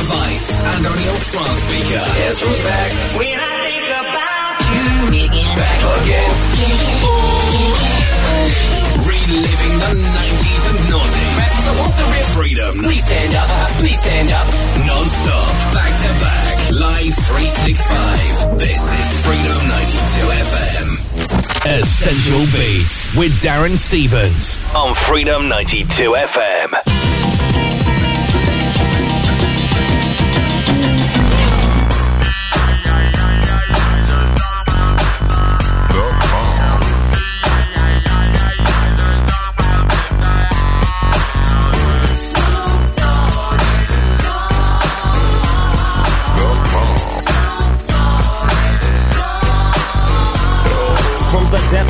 device and on your smart speaker. Guess who's back? When I think about you. Again. Back again. Reliving the 90s and noughties. I want the real freedom. Please stand up. Please stand up. Non-stop. Back to back. Live 365. This is Freedom 92 FM. Essential Beatz with Darren Stevens on Freedom 92 FM.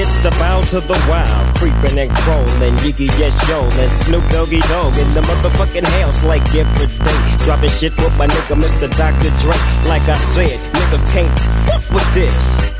Yeah, the bound to the wild, creeping and crawling, Yiggy yes yo, and Snoop Doggy Dogg in the motherfucking house like every day. Dropping shit with my nigga Mr. Dr. Dre. Like I said, niggas can't fuck with this.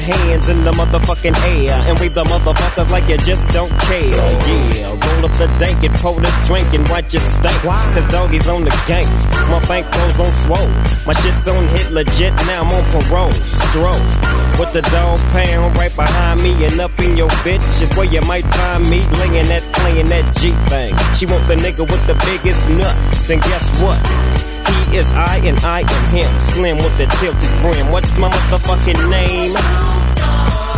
Your hands in the motherfucking air and wave the motherfuckers like you just don't care. Yeah, roll up the dank and pour this drink and watch it stink. Cause doggies on the gang. My bankroll's on swole. My shit's on hit legit, now I'm on parole. Stroke. With the dog pound right behind me and up in your bitch is where you might find me laying that, playing that G thing. She want the nigga with the biggest nuts. Then guess what? He is I and I am him. Slim with the tilted brim. What's my motherfucking name?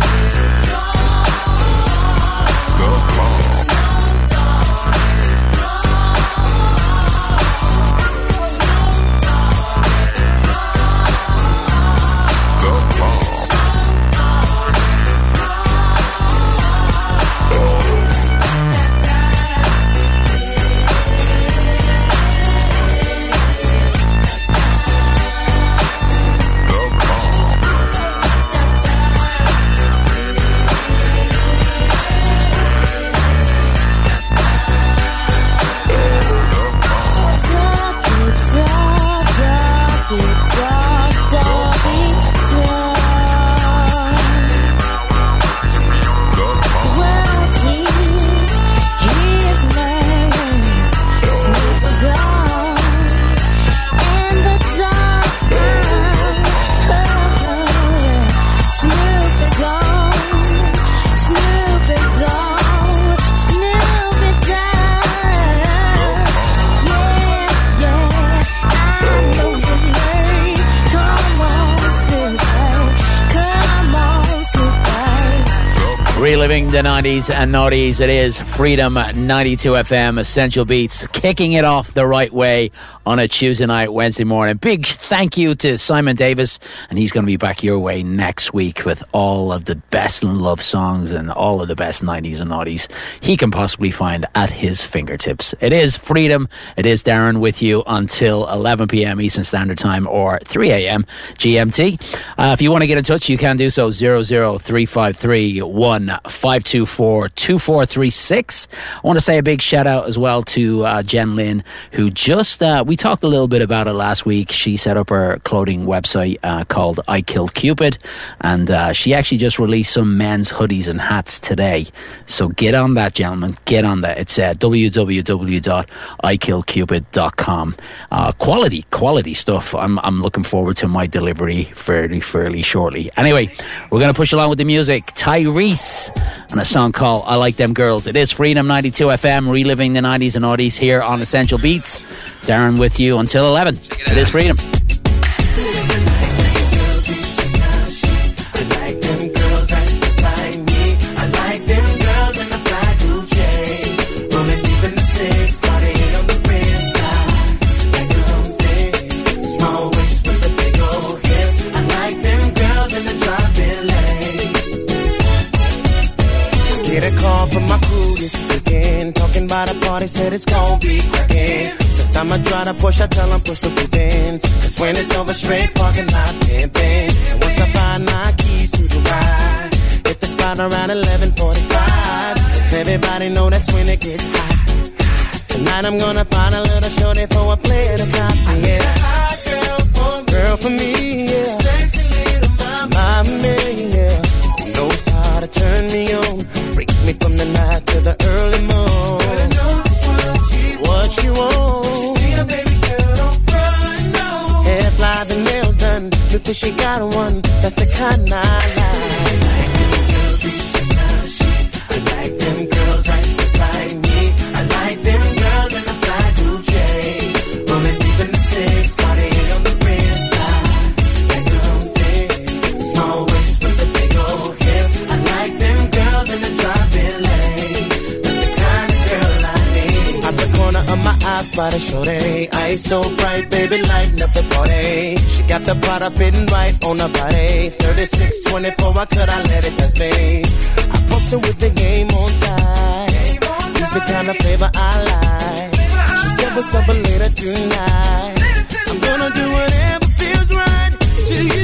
The 90s and noughties, it is Freedom 92 FM Essential Beatz, kicking it off the right way on a Tuesday night, Wednesday morning. Big thank you to Simon Davis, and he's going to be back your way next week with all of the best love songs and all of the best 90s and noughties he can possibly find at his fingertips. It is Freedom. It is Darren with you until 11 p.m. Eastern Standard Time or 3 a.m. GMT. Uh, if you want to get in touch, you can do so 00353 524 2436. I want to say a big shout out as well to uh, Jen Lynn, who just, uh, we talked a little bit about it last week. She set up her clothing website uh, called I Killed Cupid, and uh, she actually just released some men's hoodies and hats today. So get on that, gentlemen. Get on that. It's uh, www.ikillcupid.com. Uh, quality, quality stuff. I'm, I'm looking forward to my delivery fairly, fairly shortly. Anyway, we're going to push along with the music. Tyrese and a song called I Like Them Girls. It is Freedom 92 FM, reliving the 90s and aughties here on Essential Beatz. Darren with you until 11. It is Freedom. By a party, said it's gonna be crackin'. Since I'ma try to push, I tell them push the buttons. Cause when it's over, straight parking lot pimpin'. And once I find my keys to the ride, hit the spot around 11:45. Cause everybody know that's when it gets hot. Tonight I'm gonna find a little shorty for a play at the clock, yeah. Girl for me, yeah. Sexy little mama, yeah. Knows how to turn me on, freak me from the night to the early morning what you want. She see a baby girl, don't front, no. Hair fly, the nails done. Look that she got one. That's the kind I like. My eyes, spot a shorty. Eyes so bright, baby, lighting up the party. She got the product fitting right on her body. 36, 24, I could I let it pass me? I posted with the game on time. Use the kind of favor I like. She said, what's up later tonight? I'm gonna do whatever feels right to you.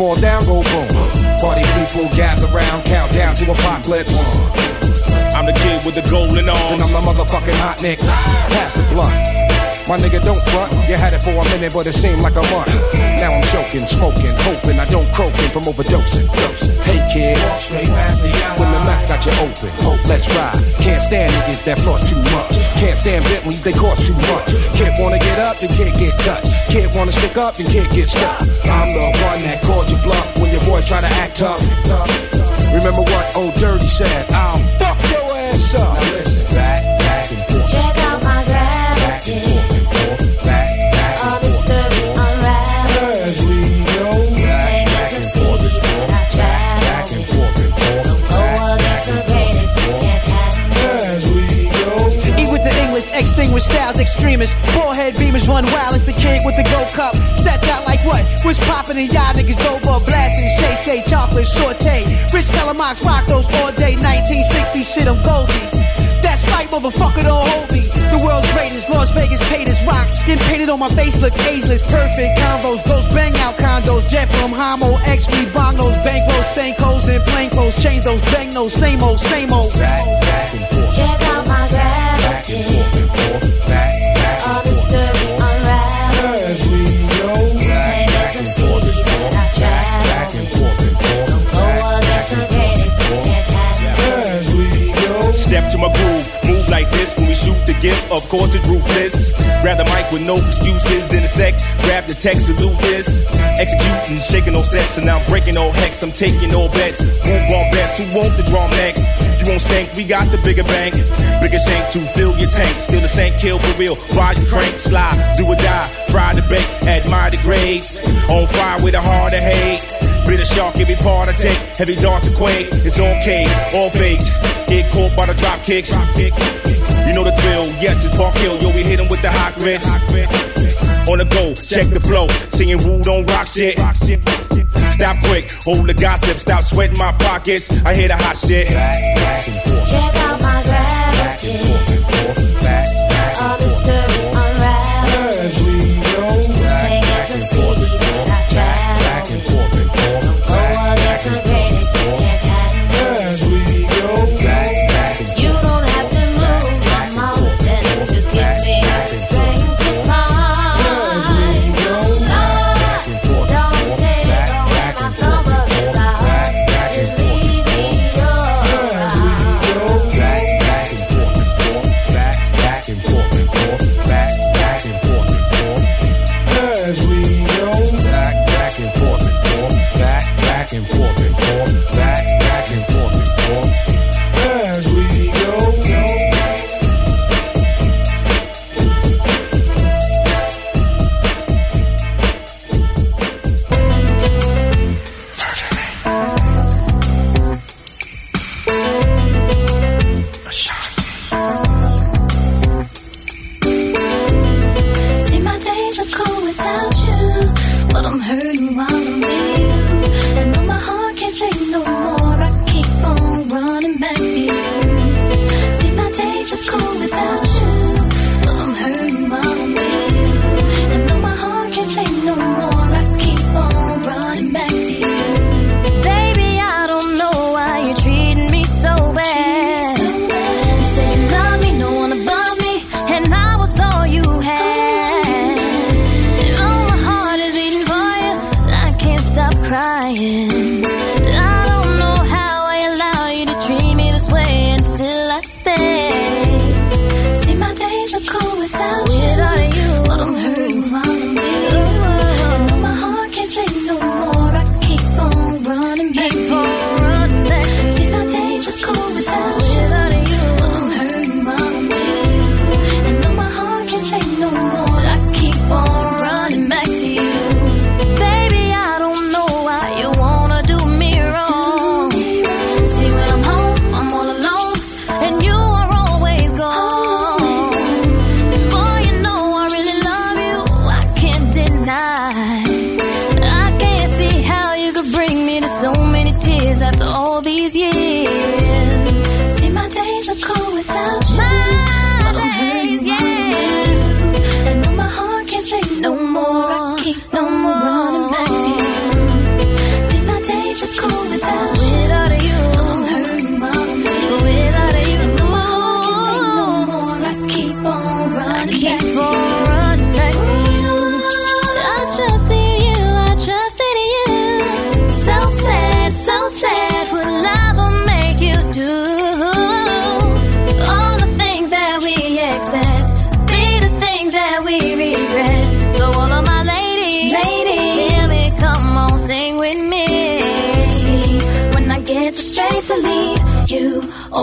Fall down, go boom. Party people gather round, count down to apocalypse. I'm the kid with the golden arms. And. I'm the motherfucking hot nicks. Pass the blunt. My nigga don't front. You had it for a minute, but it seemed like a month. Now I'm choking, smoking, hoping I don't croaking from overdosing. Hey kid, when the Mac got you open, hope let's ride. Can't stand niggas that floss too much. Can't stand Bentleys, they cost too much. Can't wanna get up, then can't get touched. Kid wanna stick up, then can't get stuck. I'm the one that called you bluff when your boy try to act tough. Remember what old Dirty said? I'll fuck your ass up. Now listen, back, back and forth. Extremists. Forehead beamers run wild as the kid with the gold cup. Stepped out like what? Was popping and y'all niggas dope up blasting. Shay Shay chocolate saute. Rich Calamox rock those all day. 1960 shit, I'm Goldie. That's right, motherfucker, don't hold me. The world's greatest, Las Vegas paid as rock. Skin painted on my face, look ageless. Perfect combos, those bang out condos. Jet from Homo, X, we bongos. Bankrolls, stank holes, and plain clothes. Change those bang those, same old, same old. Back and forth, Check out my gravity. All Step to my groove, move like this when we shoot the gift. Of course, it's ruthless. Grab the mic with no excuses in a sec. Grab the text, salute this. Executing, shaking no sets, and I'm breaking no hex. I'm taking no bets. Move on bets, who want the drum next? You won't stink, we got the bigger bank. Bigger shank to fill your tank. Still the same kill for real. Ride your crank, slide, do or die. Fry the bake, admire the grades. On fire with a heart of hate. Bitter shark, every part I take. Heavy darts to quake. It's okay, all fakes. Get caught by the drop kicks. You know the drill, yes, it's Park Hill. Yo, we hit 'em with the hot grits. On the go, check the flow. Singing woo, don't rock shit. Stop quick, hold the gossip, stop sweating my pockets. I hear the hot shit. Check out my gravity.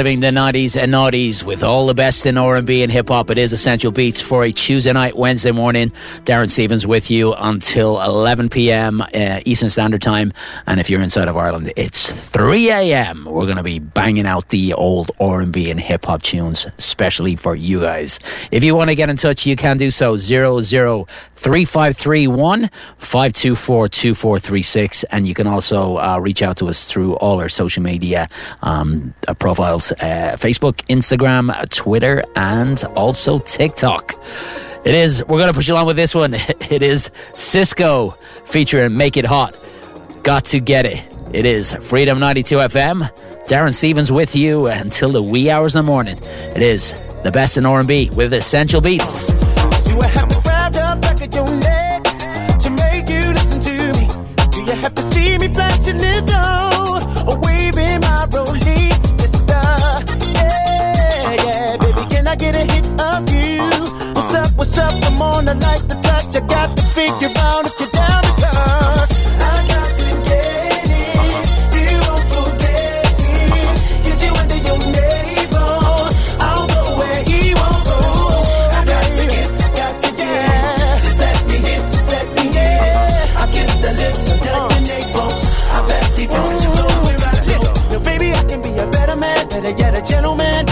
Reliving the 90s and noughties with all the best in R&B and hip hop. It is Essential Beatz for a Tuesday night, Wednesday morning. Darren Stevens with you until 11 p.m. Uh, Eastern Standard Time. And if you're inside of Ireland, it's 3 a.m. We're going to be banging out the old R&B and hip hop tunes, especially for you guys. If you want to get in touch, you can do so. 00351 524 2436. And you can also uh, reach out to us through all our social media um, uh, profiles uh, Facebook, Instagram, Twitter, and also TikTok. It is, we're going to push along with this one. It is Sisqo featuring Make It Hot. Got to get it. It is Freedom 92 FM. Darren Stevens with you until the wee hours in the morning. It is the best in R&B with Essential Beatz. I'm on the touch. I got to figure out if you're down because I got to get it. Won't forget. 'Cause you under your navel. I'll go where he won't go. I got to get, I got to. Just let me just let me. I kiss the lips under your navel. I bet he you I baby, I can be a better man, better yet a gentleman.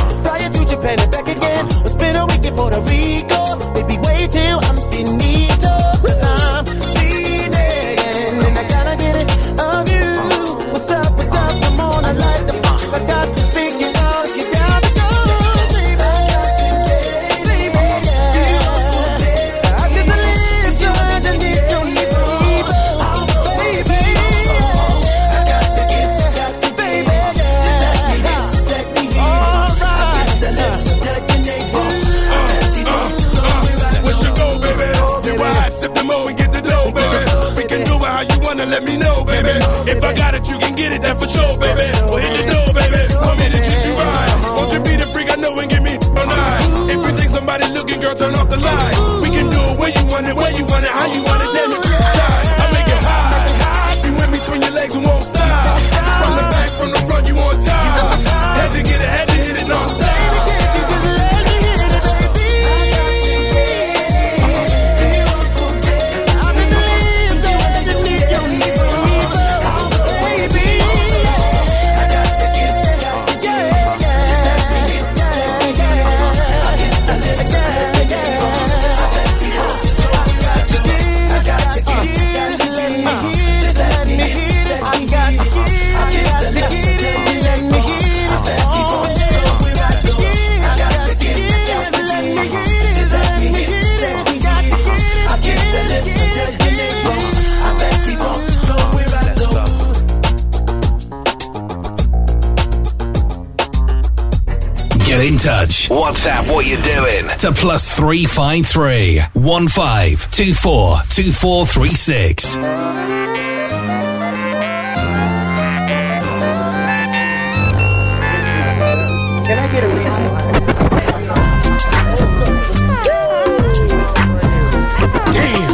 To plus 353 1524 2436. Can I get a reason? Damn.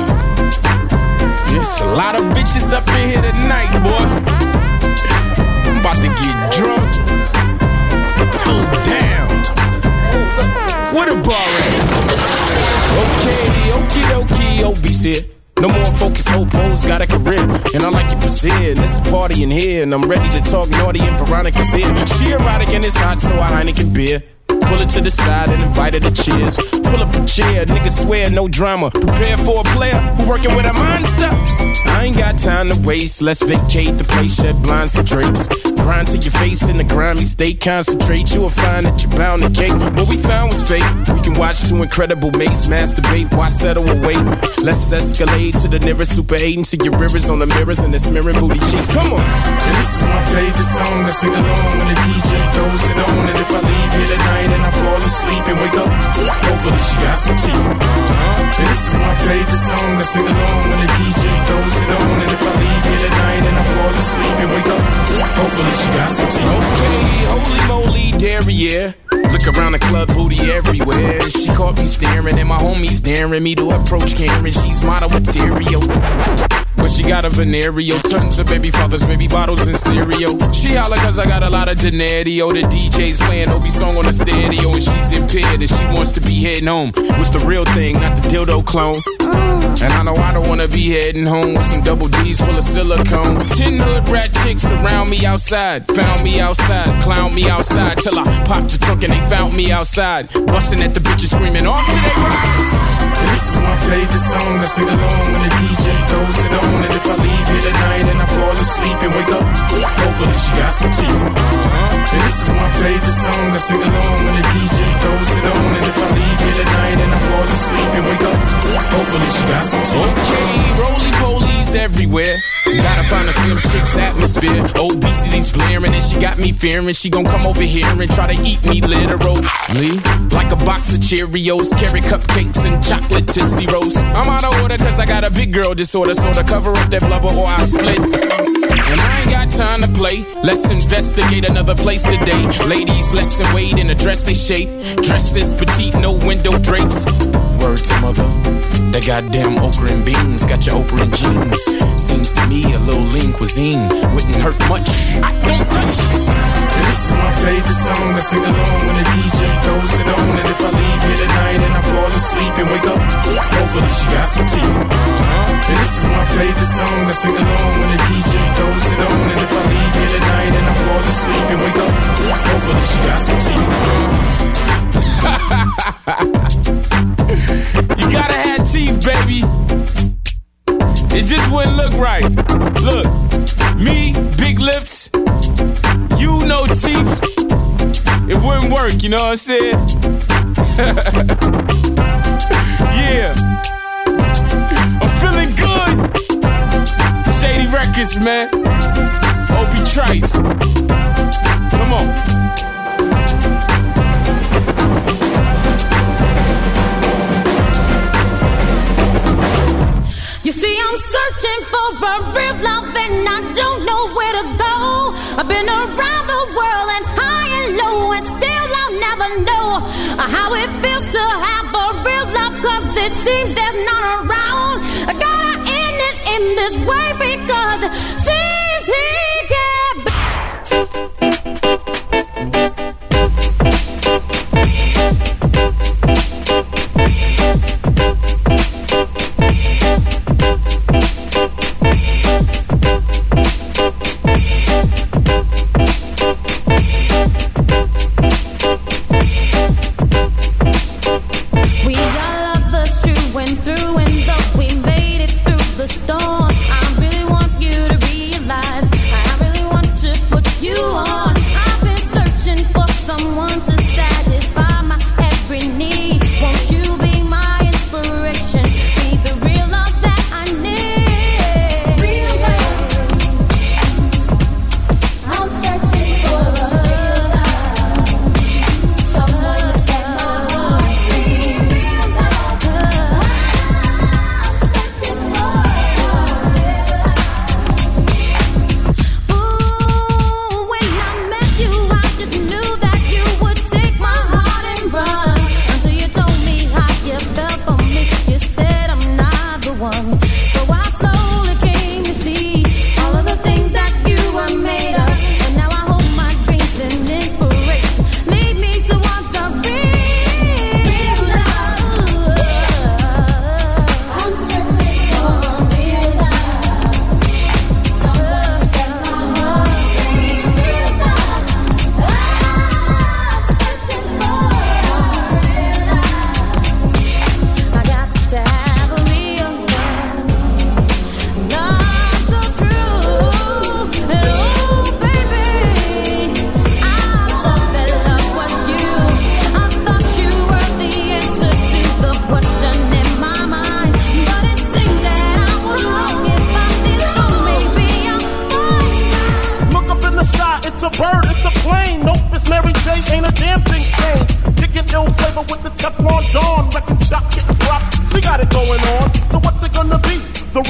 Yes, It's a lot of bitches up in here tonight, boy. I'm about to get drunk. Two down. What a bar at? Okay, okie dokie, obese. No more focus, hope hoes got a career. And I like your persist. It's a party in here, and I'm ready to talk naughty, and Veronica's here. She erotic and it's hot, so I Heineken beer. Pull it to the side and invite her to cheers. Pull up a chair, niggas swear no drama. Prepare for a player who working with a monster. I ain't got time to waste. Let's vacate the place, shed blinds and drapes. Grind to your face in the grimy state. Concentrate, you will find that you're bound to cake. What we found was fake. We can watch two incredible mates masturbate. Why settle a wait? Let's escalate to the nearest super eight and see your rivers on the mirrors and the smearing booty cheeks. Come on. This is my favorite song. I sing along when the DJ throws it on. And if I leave here tonight and I fall asleep and wake up, hopefully she got some teeth. Uh-huh. This is my favorite song. I sing along when the DJ throws it on. And if I leave here tonight and I fall asleep and wake up, hopefully she got some teeth. Okay, holy moly, derriere. Look around the club, booty everywhere. She caught me staring, and my homies daring me to approach Karen. She's model material. But she got a venereal, tons of baby fathers, baby bottles, and cereal. She holla cause I got a lot of denario. The DJ's playing Obie song on the stereo, and she's impaired, and she wants to be heading home with the real thing, not the dildo clone. And I know I don't wanna be heading home with some double D's full of silicone. Ten hood rat chicks around me outside, found me outside, clown me outside till I popped the trunk and they found me outside, busting at the bitches screaming off to rise. And this is my favorite song. I sing along when the DJ throws it on. And if I leave here tonight and I fall asleep and wake up, hopefully she got some teeth. Uh-huh. And this is my favorite song. I sing along when the DJ throws slim chick's atmosphere. Oh, Blaring and she got me fearing. She gon' come over here and try to eat me literally. Like a box of Cheerios, carry cupcakes and chocolate Tootsie. I'm out of order cause I got a big girl disorder. So to cover up that blubber or I split. And I ain't got time to play. Let's investigate another place today. Ladies, wait in a dress they shape. Dresses petite, no window drapes. Word to mother. That goddamn okra and beans got your Oprah and jeans. Seems to me a little lean cuisine wouldn't hurt much. I don't touch. And this is my favorite song. I sing along when the DJ throws it on. And if I leave here tonight and I fall asleep and wake up, hopefully she got some teeth. Uh-huh. And this is my favorite song. I sing along when the DJ throws it on. And if I leave here tonight and I fall asleep and wake up, hopefully she got some teeth. you gotta have teeth, baby. It just wouldn't look right. Look, me, big lips, you no teeth. It wouldn't work, you know what I'm saying? yeah. I'm feeling good. Shady Records, man. Obie Trice. Come on. You see, I'm searching for a real love and I don't know where to go. Been around the world and high and low, and still I'll never know how it feels to have a real love, cause it seems there's none around. I gotta end it in this way because it seems he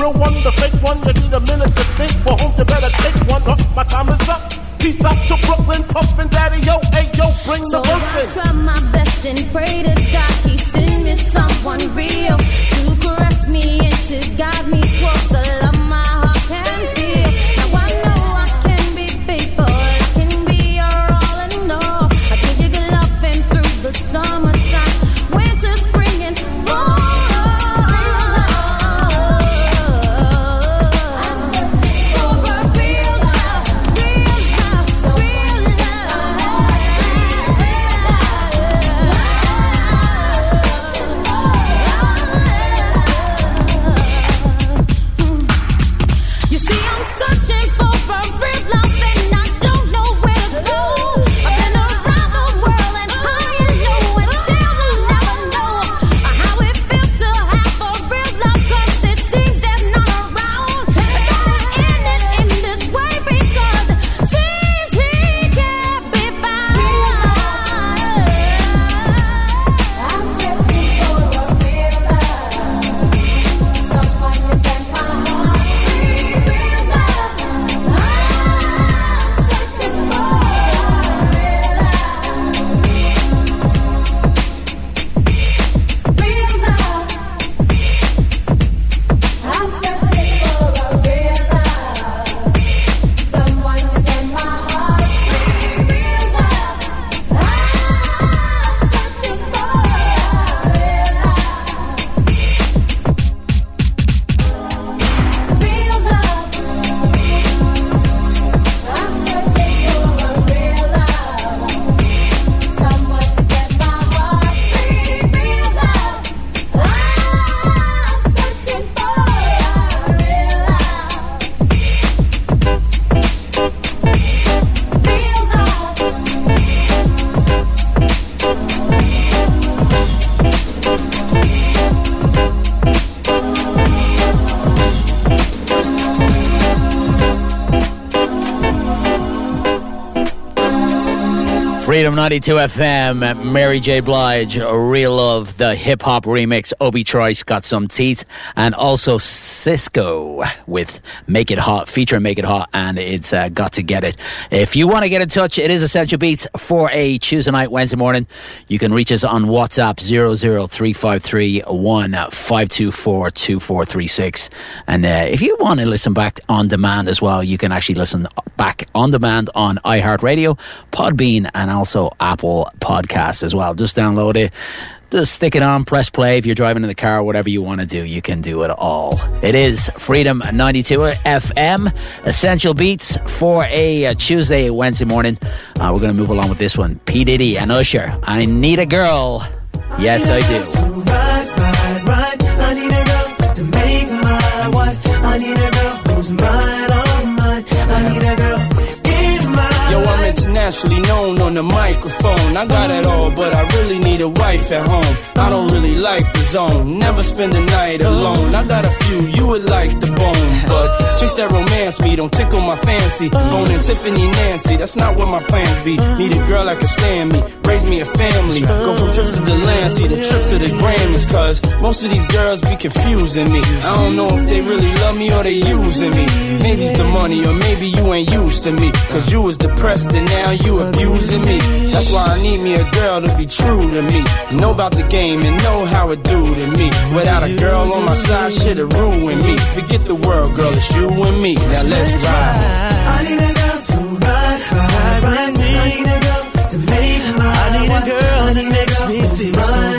real one, the fake one. You need a minute to think. For homes, you better take one. Huh? My time is up. Peace out to Brooklyn, pumping daddy, yo, hey, yo, bring So the verse I in. try my best and pray to God Freedom 92 FM, Mary J. Blige, Real Love, the hip hop remix. Obie Trice got some teeth, and also Sisqo Make It Hot, featuring Make It Hot, and it's uh, got to get it. If you want to get in touch, it is Essential Beatz for a Tuesday night, Wednesday morning. You can reach us on WhatsApp 00353 524 2436. And uh, if you want to listen back on demand as well, you can actually listen back on demand on iHeartRadio, Podbean, and also Apple Podcasts as well. Just download it. Just stick it on, press play. If you're driving in the car, whatever you want to do, you can do it all. It is Freedom 92 FM, Essential Beatz for a Tuesday, Wednesday morning. Uh, we're going to move along with this one. P. Diddy and Usher. I need a girl. Yes, I do. Internationally known on the microphone. I got it all, but I really need a wife at home. I don't really like the zone. Never spend the night alone. I got a few you would like the bone, but chicks that romance me don't tickle my fancy. Bone and Tiffany Nancy, that's not what my plans be. Need a girl that can stand me, raise me a family. Go from trips to the land, see the trips to the Grammys, cause most of these girls be confusing me. I don't know if they really love me or they using me. Maybe it's the money, or maybe you ain't used to me. Cause you was depressed and now you abusing me. That's why I need me a girl to be true to me. Know about the game and know how it do to me. Without a girl on my side, shit'll ruin me. Forget the world, girl, it's you and me. Now let's ride. I need a girl to ride, ride, ride me. I need a girl to make my I need a girl that makes me feel so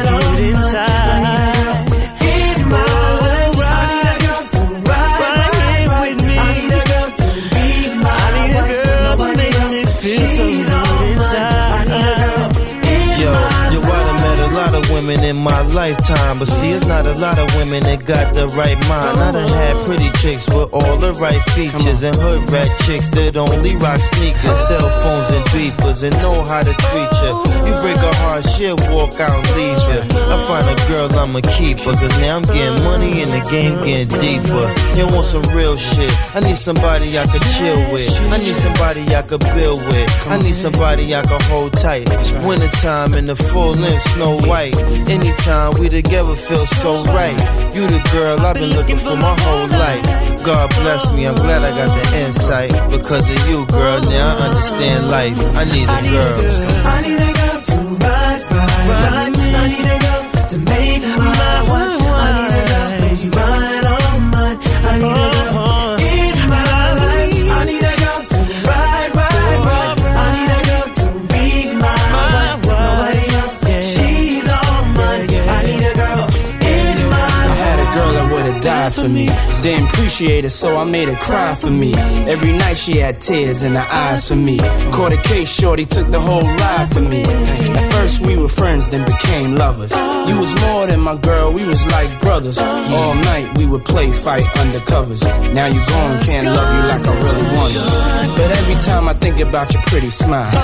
women in my lifetime, but see, it's not a lot of women that got the right mind. I done had pretty chicks with all the right features, and hood rat chicks that only rock sneakers, cell phones, and beepers, and know how to treat you. You break a heart, she'll walk out and leave you. I find a girl, I'ma keep her, cause now I'm getting money and the game getting deeper. You want some real shit? I need somebody I could chill with. I need somebody I could build with. I need somebody I could hold tight. Wintertime in the full length, snow white. Anytime we together feel so right. You the girl I've been looking for my whole life. God bless me, I'm glad I got the insight. Because of you, girl, now I understand life. I need a girl. I need a girl to ride, ride, ride. I need a girl to make my for me. Didn't appreciate it, so I made her cry for me. Every night she had tears in her eyes for me. Caught a case, shorty took the whole ride for me. At first we were friends, then became lovers. You was more than my girl, we was like brothers. All night we would play fight undercovers. Now you gone, can't love you like I really wanted. But every time I think about your pretty smile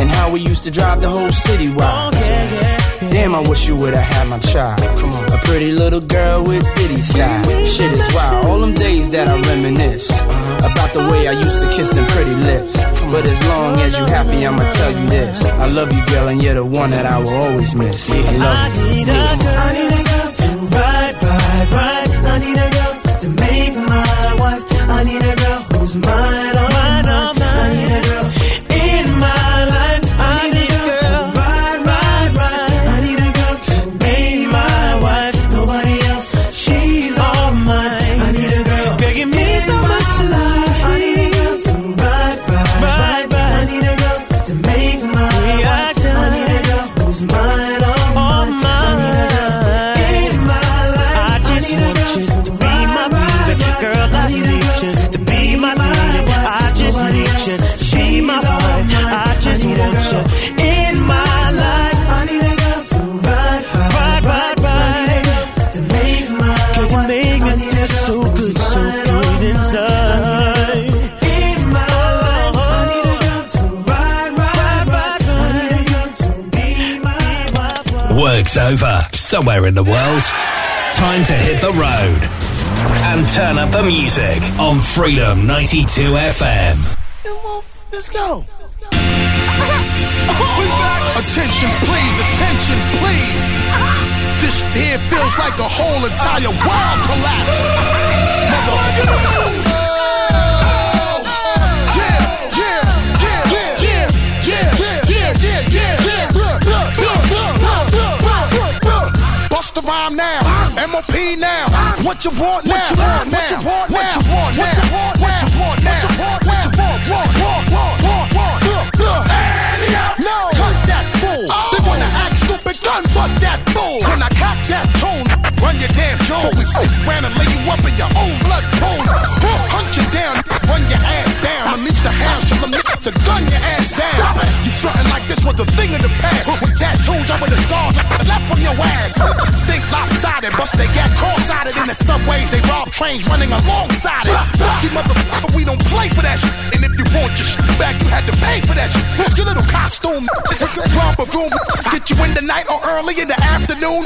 and how we used to drive the whole city wild. Damn, I wish you would've had my child. Come on. A pretty little girl with ditty style. Shit is wild. All them days that I reminisce about the way I used to kiss them pretty lips. But as long as you happy, I'ma tell you this. I love you, girl, and you're the one that I will always miss. I love you. need a girl. I need a girl to ride, ride, ride. I need a girl to make my wife. I need a girl who's mine, Work's over. Somewhere in the world. Time to hit the road. And turn up the music on Freedom 92 FM. Let's go. Attention, please. Attention, please. This here feels like the whole entire world collapse. Mother. Oh rhyme now. MOP now. What you want now? What you want now? What you want now? What you want now? What you want now? What you want now? What you want? What you want? Want? Want? Want? Want? Want? Look. No. Cut that fool. Oh. They wanna act stupid, gun but that fool. When I cock that tone, run your damn jaw. We oh. sit around and lay you up in your own blood pool. Hunt you down, run your ass down. Unleash the hounds till them niggas to gun your ass down. You frontin' like this was a thing of the past. With tattoos over the scars I left from your ass. Think lopsided, bust they got cross-sided in the subways. They rob trains running alongside it. See, motherfucker, we don't play for that shit. And if you want your shit back, you had to pay for that shit. Your little costume, this is your proper room. Get you in the night or early in the afternoon.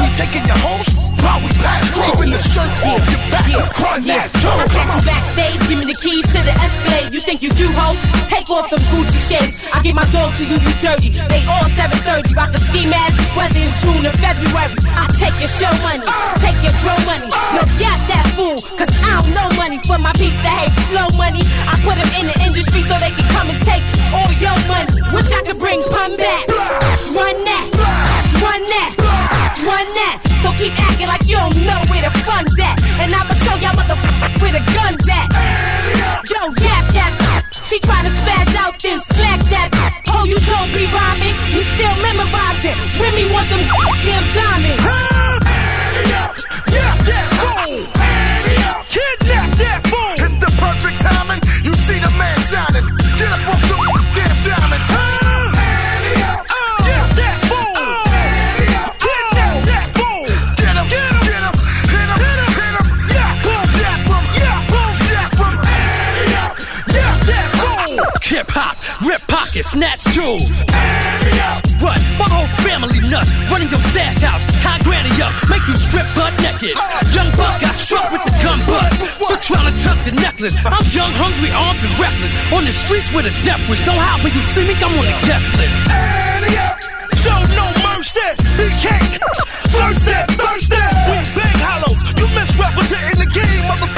We taking your host while we pass through. Keeping the shirt off your back, run that too. I catch you backstage, give me the keys to the Escalade. You think you do, ho? Take off them Gucci shades. I give my dog to you, you dirty. They all 730, rock the ski mask, whether it's June or February. I take your show money, take your drill money. No, got that fool, cause I don't know money for my peeps that hate slow money. I put them in the industry so they can come and take all your money. Wish I could bring pun back. Run that, run that, run that. So keep acting like you don't know where the fun's at. And I'ma show y'all motherfuckers where the gun's at. Yo, yap that. She tryna spaz out, then smack that. Oh, you don't be rhyming, you still memorize it. Remy want them damn diamonds. Yeah, yeah, get snatched too. What? My whole family nuts. Running your stash house. Tie granny up. Make you strip butt naked. Young buck got struck with the gun butt. For trying to tuck the necklace. I'm young, hungry, armed, and reckless. On the streets with a death wish. Don't hide when you see me. I'm on the guest list. Show no mercy. BK. Thirsty, thirsty. We bang hollows. You misrepresenting the game. Motherfucker,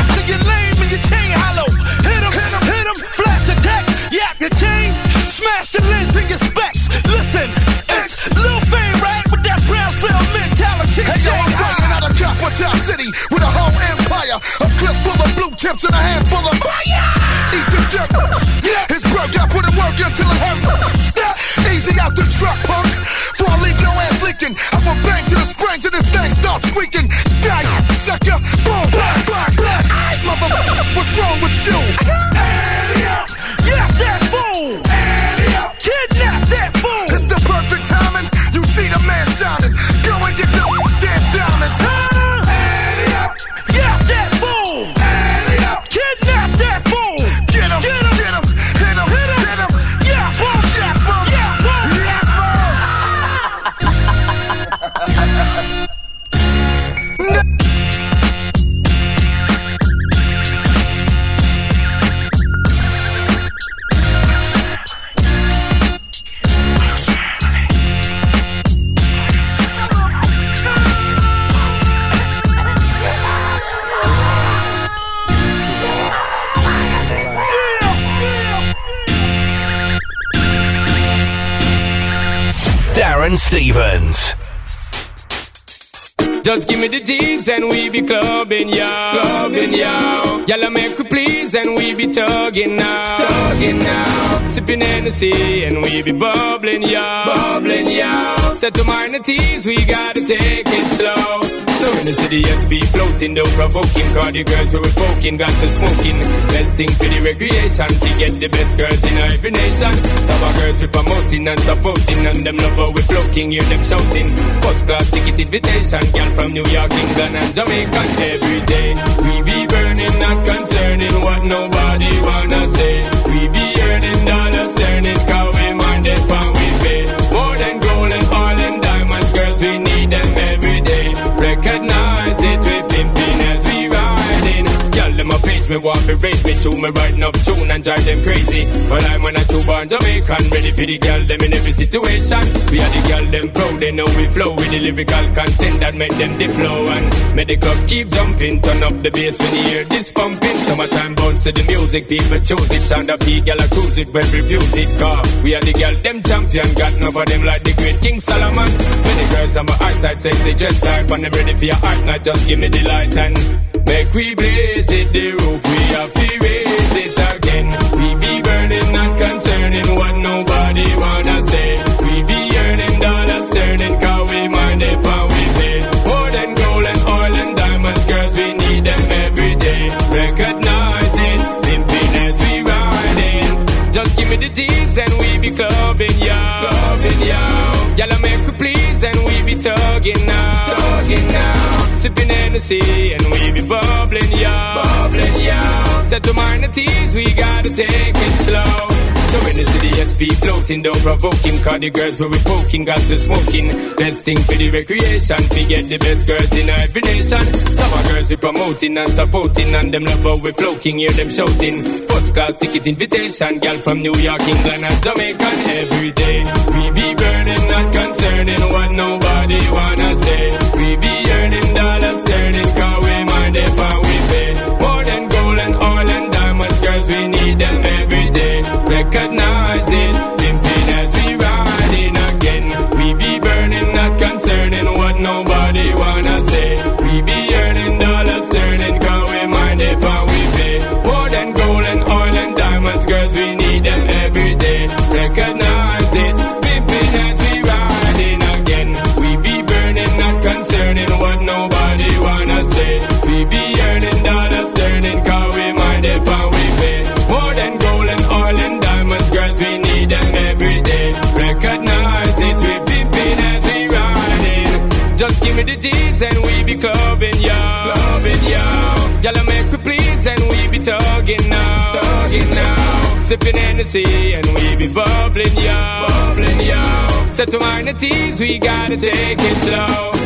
city with a whole empire. A clip full of blue tips and a handful of fire. Eat the dirt. Yeah, it's broke. I put it work until it hurt. Step easy out the truck, punk. Before I leave your ass leaking, I will bang to the springs and this thing starts squeaking. Die, sucker. Boom, black, black, black. Motherfucker, what's wrong with you? Yeah, Just give me the G's and we be clubbing, yo. Clubbing, yo. Y'all make we please and we be tugging now. Tugging now. Sipping Hennessy and we be bubbling, yo. Bubbling, yo. Set to minor teas, we gotta take it slow. So in the city, SB floating, though provoking. Cause the girls who we poking, got to smoking. Best thing for the recreation, to get the best girls in every nation. Our girls we promoting and supporting, and them lover we floating, hear them shouting. First class ticket invitation, girl from New York, England, and Jamaica every day. We be burning, not concerning what nobody wanna say. We be earning dollars, earning, cause we minded when Recognize it, we pimping them a page me want to raise me to me writing up tune and drive them crazy. But I'm when I two born Jamaican, ready for the girl them in every situation. We are the girl them proud, they know we flow with the lyrical content that make them the flow and make the club keep jumping. Turn up the bass when you hear this pumping. Summertime bounce to the music, people choose it. Sound up, girl I cruise it, well refuse it. Car we are the girl them champion, got enough of them like the great King Solomon. Many girls on my eyesight sexy, just like when I'm ready for your heart, now just give me the light and make we blaze it. The roof we have to raise it again. We be burning, not concerning what nobody wanna say. We be earning dollars, turning, cause we mind it, how we pay. More than gold and oil and diamonds, girls, we need them every day. Recognize it, pimping as we riding. Just give me the G's and we be clubbing, yo. Clubbing, yo. Y'all make we please and we be tugging now. Tugging now. Sipping Hennessy and we be bubbling, yo. Bubbling, yo. Set to mind the teas, we gotta take it slow. So in the city, SB floating, don't provoking. Cause the girls where we poking, got to smoking. Best thing for the recreation, we get the best girls in every nation. Some of girls we promoting and supporting, and them love how we floating, hear them shouting. First class ticket invitation, girl from New York, England, and Jamaica every day. We be burning, not concerning what nobody wanna say. We be earning dollars, turning, cause we mind if we pay. More than gold and oil and diamonds, girls, we need them every day. Recognize jeans and we be clubbing, yo. Clubbing, yo. Y'all make me please and we be tugging now. Tugging now. Sipping Hennessy and we be bubbling, yo. Bubbling, yo. Set to minor teens, we gotta take it slow.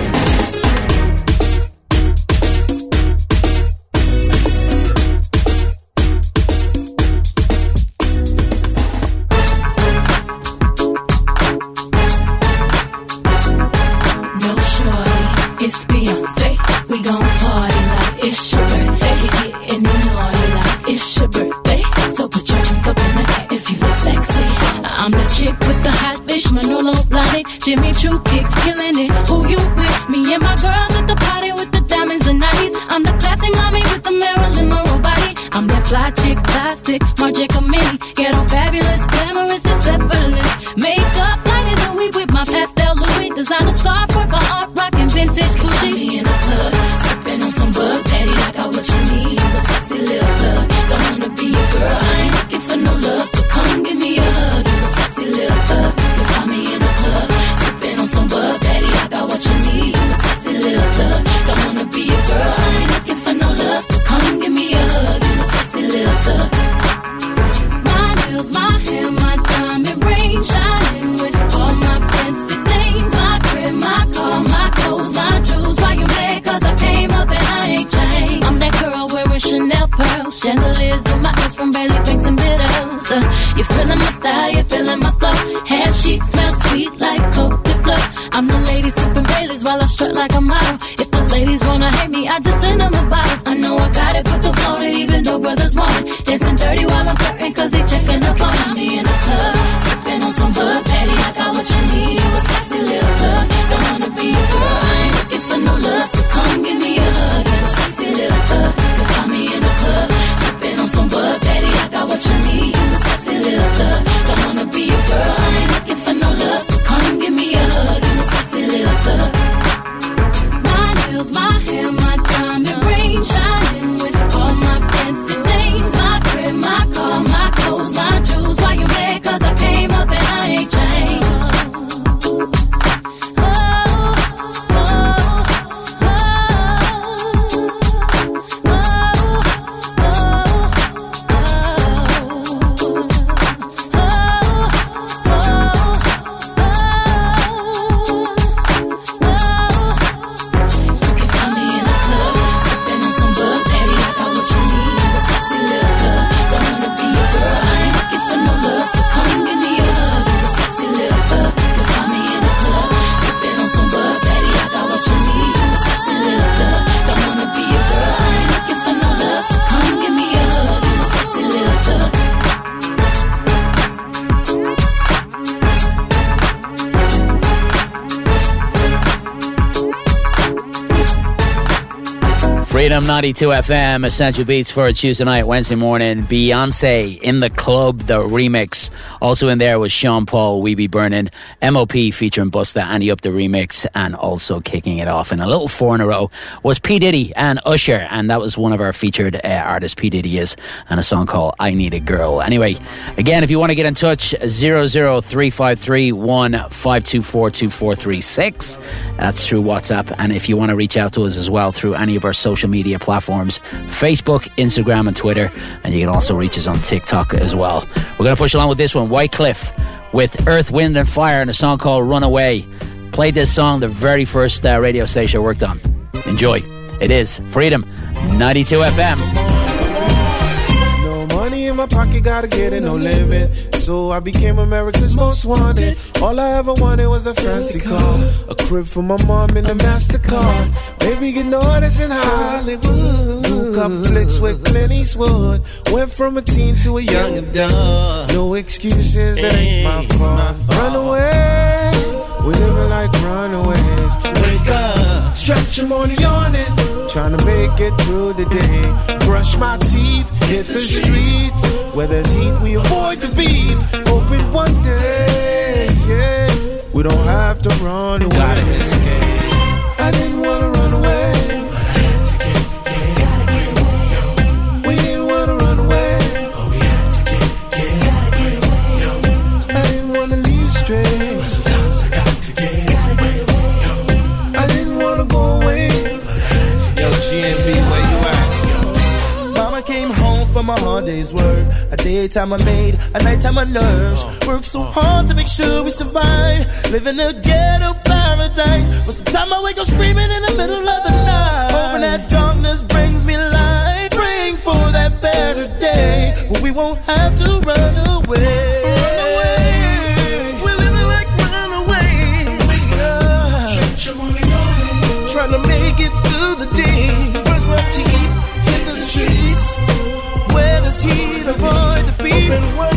42 FM, Essential Beatz for a Tuesday night, Wednesday morning. Beyonce in the club, the remix. Also in there was Sean Paul, We Be Burning, MOP featuring Busta, Ante Up the remix, and also kicking it off in a little four in a row was P. Diddy and Usher. And that was one of our featured uh, artists, P. Diddy is, and a song called I Need a Girl. Anyway, again, if you want to get in touch, 00353 that's through WhatsApp. And if you want to reach out to us as well through any of our social media platforms Facebook, Instagram, and Twitter. And you can also reach us on TikTok as well. We're going to push along with this one Wyclef with Earth, Wind, and Fire and a song called Runaway. Played this song the very first uh, radio station I worked on. Enjoy. It is Freedom 92 FM. No money in my pocket, gotta get it, no limit. So I became America's most wanted. All I ever wanted was a fancy car, a crib for my mom and a MasterCard. Baby, you know this in Hollywood. New conflicts with Clint Eastwood. Went from a teen to a young adult. No excuses, it ain't my fault. Run away, we living like runaways. Wake up, stretch your morning yawning trying to make it through the day. Brush my teeth, hit the streets. Where there's heat, we avoid the beef. Hoping one day, yeah, we don't have to run away. Gotta escape. I didn't wanna run away. Straight. hard day's work. A daytime I made, a nighttime I nerves. Uh, work so uh. hard to make sure we survive. Living a ghetto paradise. But sometimes I wake up screaming in the middle of the night. Hoping that darkness brings me light. Praying for that better day. when we won't have to run away. There's heat, avoid the beat. And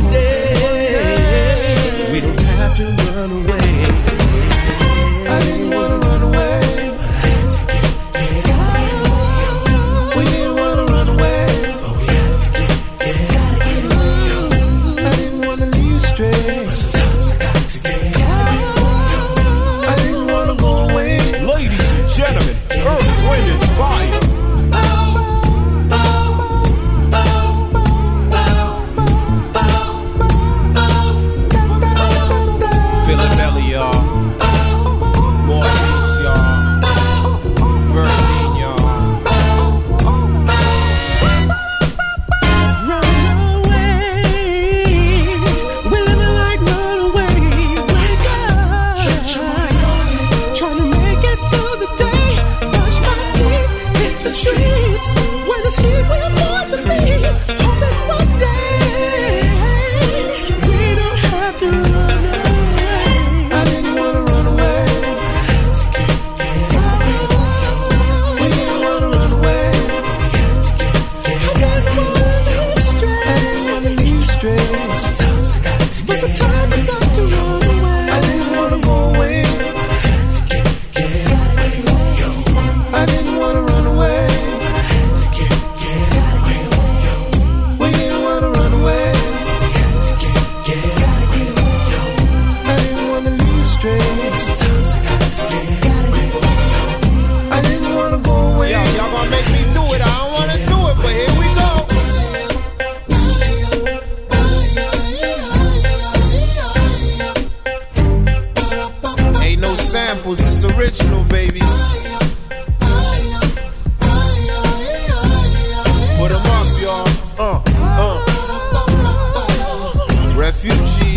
Refugees.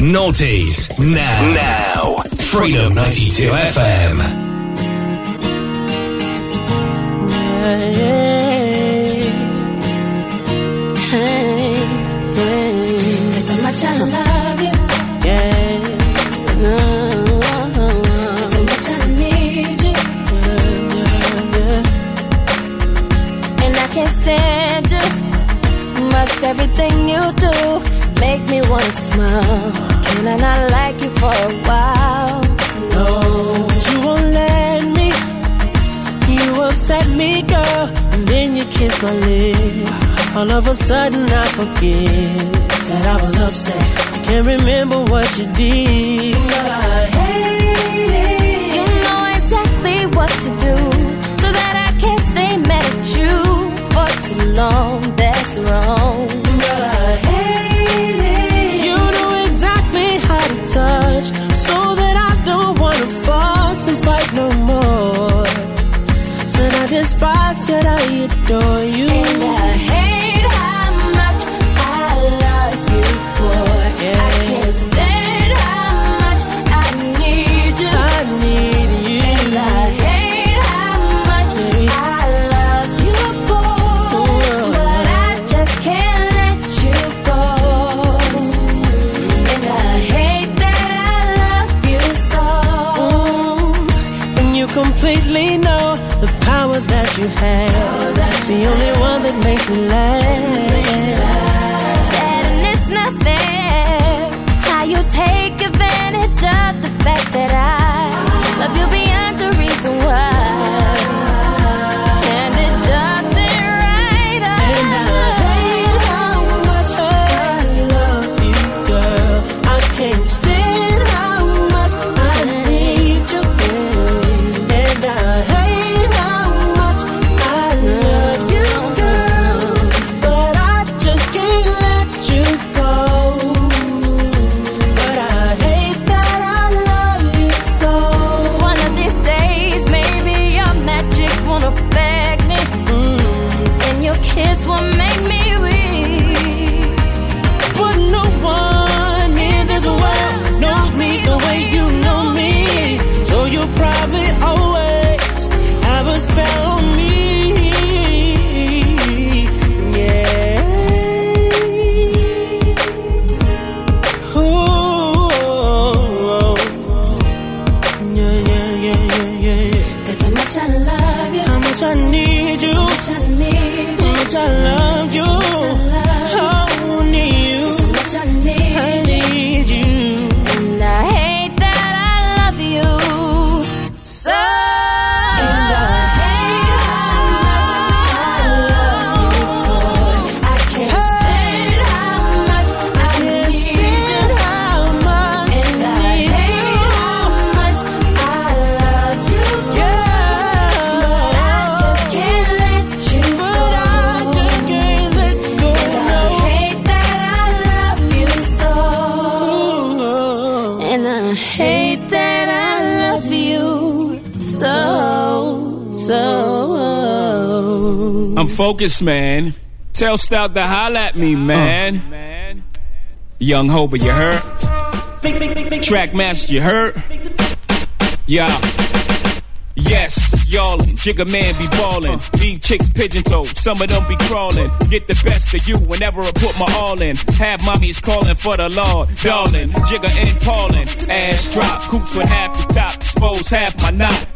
Nineties, noughties, now. Now. Freedom 92 FM. There's so much I love you. There's so much I need you. And I can't stand you. Must everything you do make me wanna smile. Can I not like you for a while? No, but you won't let me. You upset me, girl, and then you kiss my lips. All of a sudden, I forget that I was upset. I can't remember what you did. I hate it. You know exactly what to do so that I can't stay mad at you for too long. That's wrong. Yet I adore you. Uh, you have. The only one that makes me laugh. Sadness, nothing. how you take advantage of the fact that I love you beyond the kiss I'm man. Tell Stout to holla at me, uh. man. Young Hova, you heard? Track master, you heard? Yeah. Yes, y'allin', Jigga man be ballin'. Uh. Leave chicks pigeon toed, some of them be crawlin'. Get the best of you whenever I put my all in. Have mommies callin' for the Lord, darling. Jigga and Paulin', ass drop, coops with half the top, expose half my knot.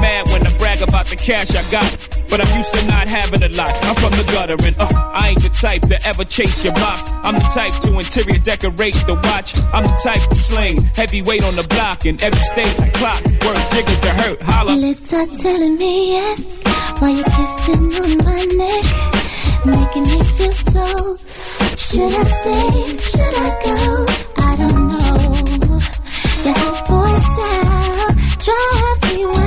Mad when I brag about the cash I got, but I'm used to not having a lot. I'm from the gutter and uh, I ain't the type to ever chase your box. I'm the type to interior decorate the watch. I'm the type to sling heavyweight on the block in every state I clock. Word jiggers to hurt, holla. Your lips are telling me yes while you're kissing on my neck, making me feel so. Should I stay? Should I go? I don't know. Your hot boy style drives me wild,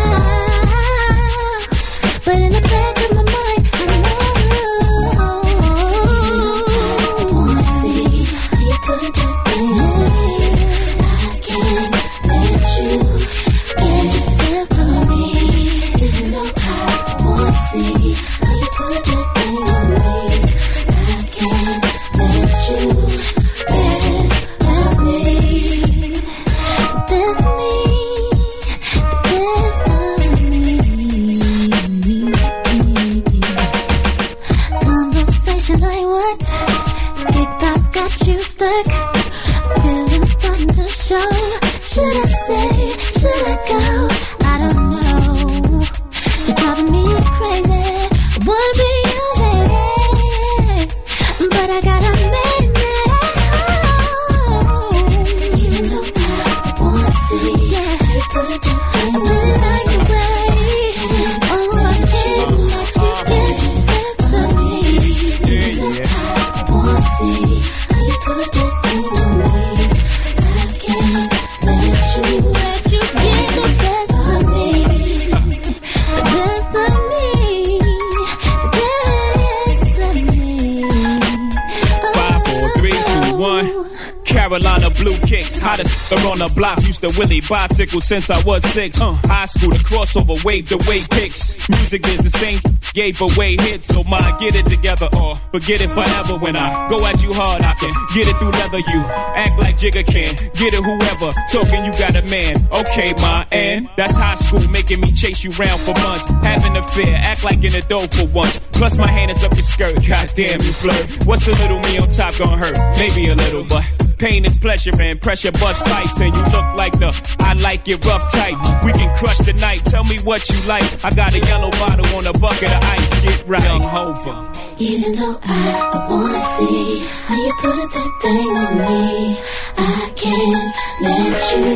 kicks, hottest are on the block. Used to Willie bicycle since I was six. Uh, high school, the crossover, wave the way picks. Music is the same, gave away hits. So mine, get it together or forget it forever. When I go at you hard, I can get it through leather. You act like Jigga can, get it whoever. Talking, you got a man. Okay, my and that's high school, making me chase you round for months. Having a fear, act like in a dough for once. Plus my hand is up your skirt, goddamn you flirt. What's a little me on top gonna hurt? Maybe a little, but Pain is pleasure, and Pressure bust pipes, and you look like the I like it rough type. We can crush the night. Tell me what you like. I got a yellow bottle on a bucket of ice. Get right. Young Hova. Even though I, I wanna see how you put that thing on me, I can't let you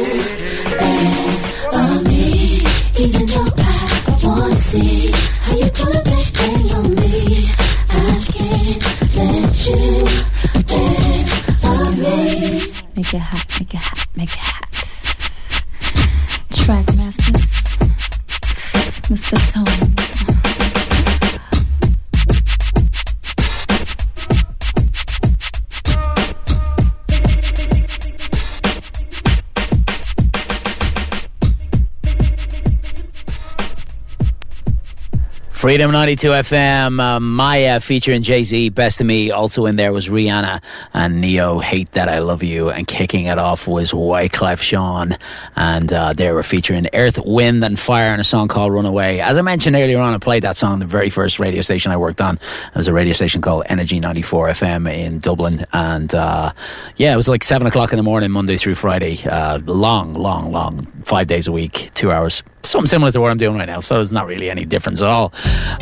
pass on me. Freedom 92 FM, uh, Mya featuring Jay Z, Best of Me. Also in there was Rihanna and Ne-Yo, Hate That I Love You. And kicking it off was Wyclef Jean. And uh, they were featuring Earth, Wind, and Fire in a song called Runaway. As I mentioned earlier on, I played that song the very first radio station I worked on. It was a radio station called Energy 94 FM in Dublin. And uh, yeah, it was like 7 o'clock in the morning, Monday through Friday. Uh, long, long, long, five days a week, two hours. Something similar to what I'm doing right now. So it's not really any difference at all.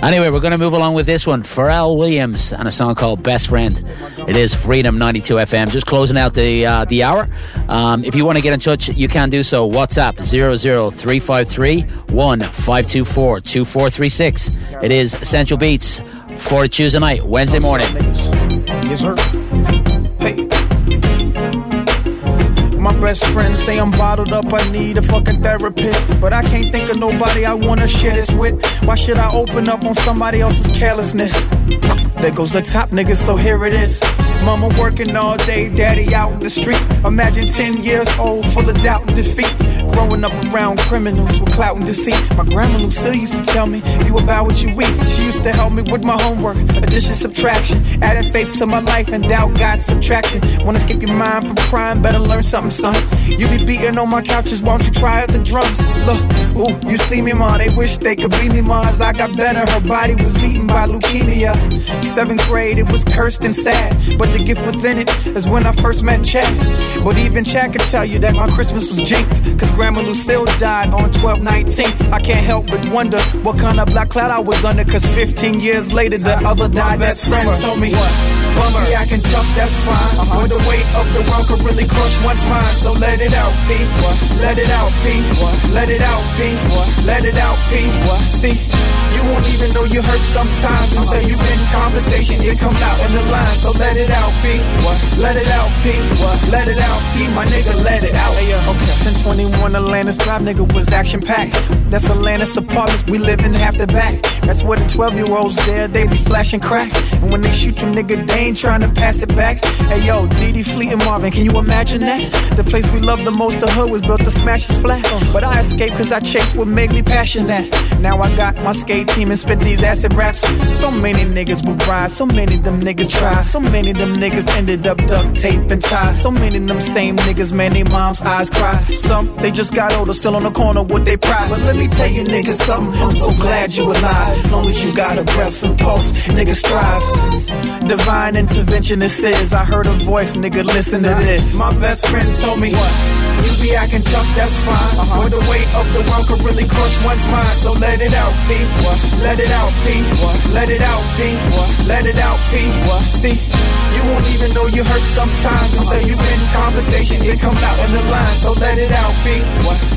Anyway, we're going to move along with this one. Pharrell Williams and a song called Best Friend. It is Freedom 92 FM. Just closing out the uh, the hour. Um, if you want to get in touch, you can do so. WhatsApp 00353 1524 2436. It is Essential Beatz for Tuesday night, Wednesday morning. Yes, sir. My best friend say I'm bottled up, I need a fucking therapist. But I can't think of nobody I wanna share this with. Why should I open up on somebody else's carelessness? There goes the top nigga, so here it is. Mama working all day, daddy out in the street. Imagine 10 years old, full of doubt and defeat. Growing up around criminals with clout and deceit. My grandma Lucille used to tell me, you about what you eat. She used to help me with my homework, addition, subtraction. Added faith to my life and doubt God's subtraction. Wanna skip your mind from crime, better learn something, son. You be beating on my couches, won't you try out the drums? Look, ooh, you see me, ma, they wish they could be me, ma. As I got better, her body was eaten by leukemia. Seventh grade, it was cursed and sad. But the gift within it is when I first met Chad. But even Chad could tell you that my Christmas was jinxed. Cause Grandma Lucille died on 12 19. I can't help but wonder what kind of black cloud I was under. Cause 15 years later, the other died. Best friend told me, Bummer, I can tough, that's fine. Uh-huh. But the weight of the world could really crush one's mind. So let it out, P. Let it out, P. Let it out, P. Let it out, P. See, you won't even know you hurt sometimes until you've been in conversation. It comes out in the line. So let it out, P. Let it out, P. Let it out, P. My nigga, let it out. Uh, okay. 1021 Atlantis Drive, nigga, was action packed. That's Atlantis apartments. We live in half the back. That's where the 12 year olds there, they be flashing crack. And when they shoot you, nigga, they ain't trying to pass it back. Hey yo, DD Fleet and Marvin, can you imagine that? The place we love the most, the hood was built to smash us flat. But I escaped cause I chased what made me passionate. Now I got my skate team and spit these acid raps. So many niggas will rise, so many of them niggas try. So many of them niggas ended up duct tape and ties. So many of them same niggas, man, they mom's eyes cry. Some, they just got older, still on the corner with they pride. But let me tell you niggas something, I'm so glad you alive. Long as you got a breath and pulse, niggas strive. Divine intervention this is. I heard a voice, nigga, listen to this. My best friend told me, you be acting tough, that's fine. Uh-huh. But the weight of the world could really crush one's mind. So let it out, P. Let it out, P. Let it out, P. Let it out, P. See, you won't even know you hurt sometimes until you've been in conversations. It comes out in the line. So let it out, P.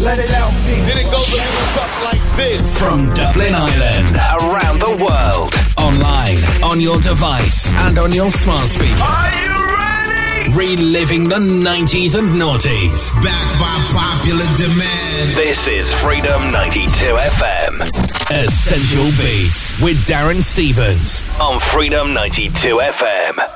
Let it out, P. Then it goes a little something like this. From Dublin Ireland, around the world, online, on your device, and on your smart speaker. Are you ready? Reliving the 90s and noughties. Back by popular demand. This is Freedom 92 FM. Essential Beatz with Darren Stevens on Freedom 92 FM.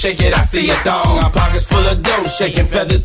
Shake it, I see a thong. Our pockets full of dough, shaking feathers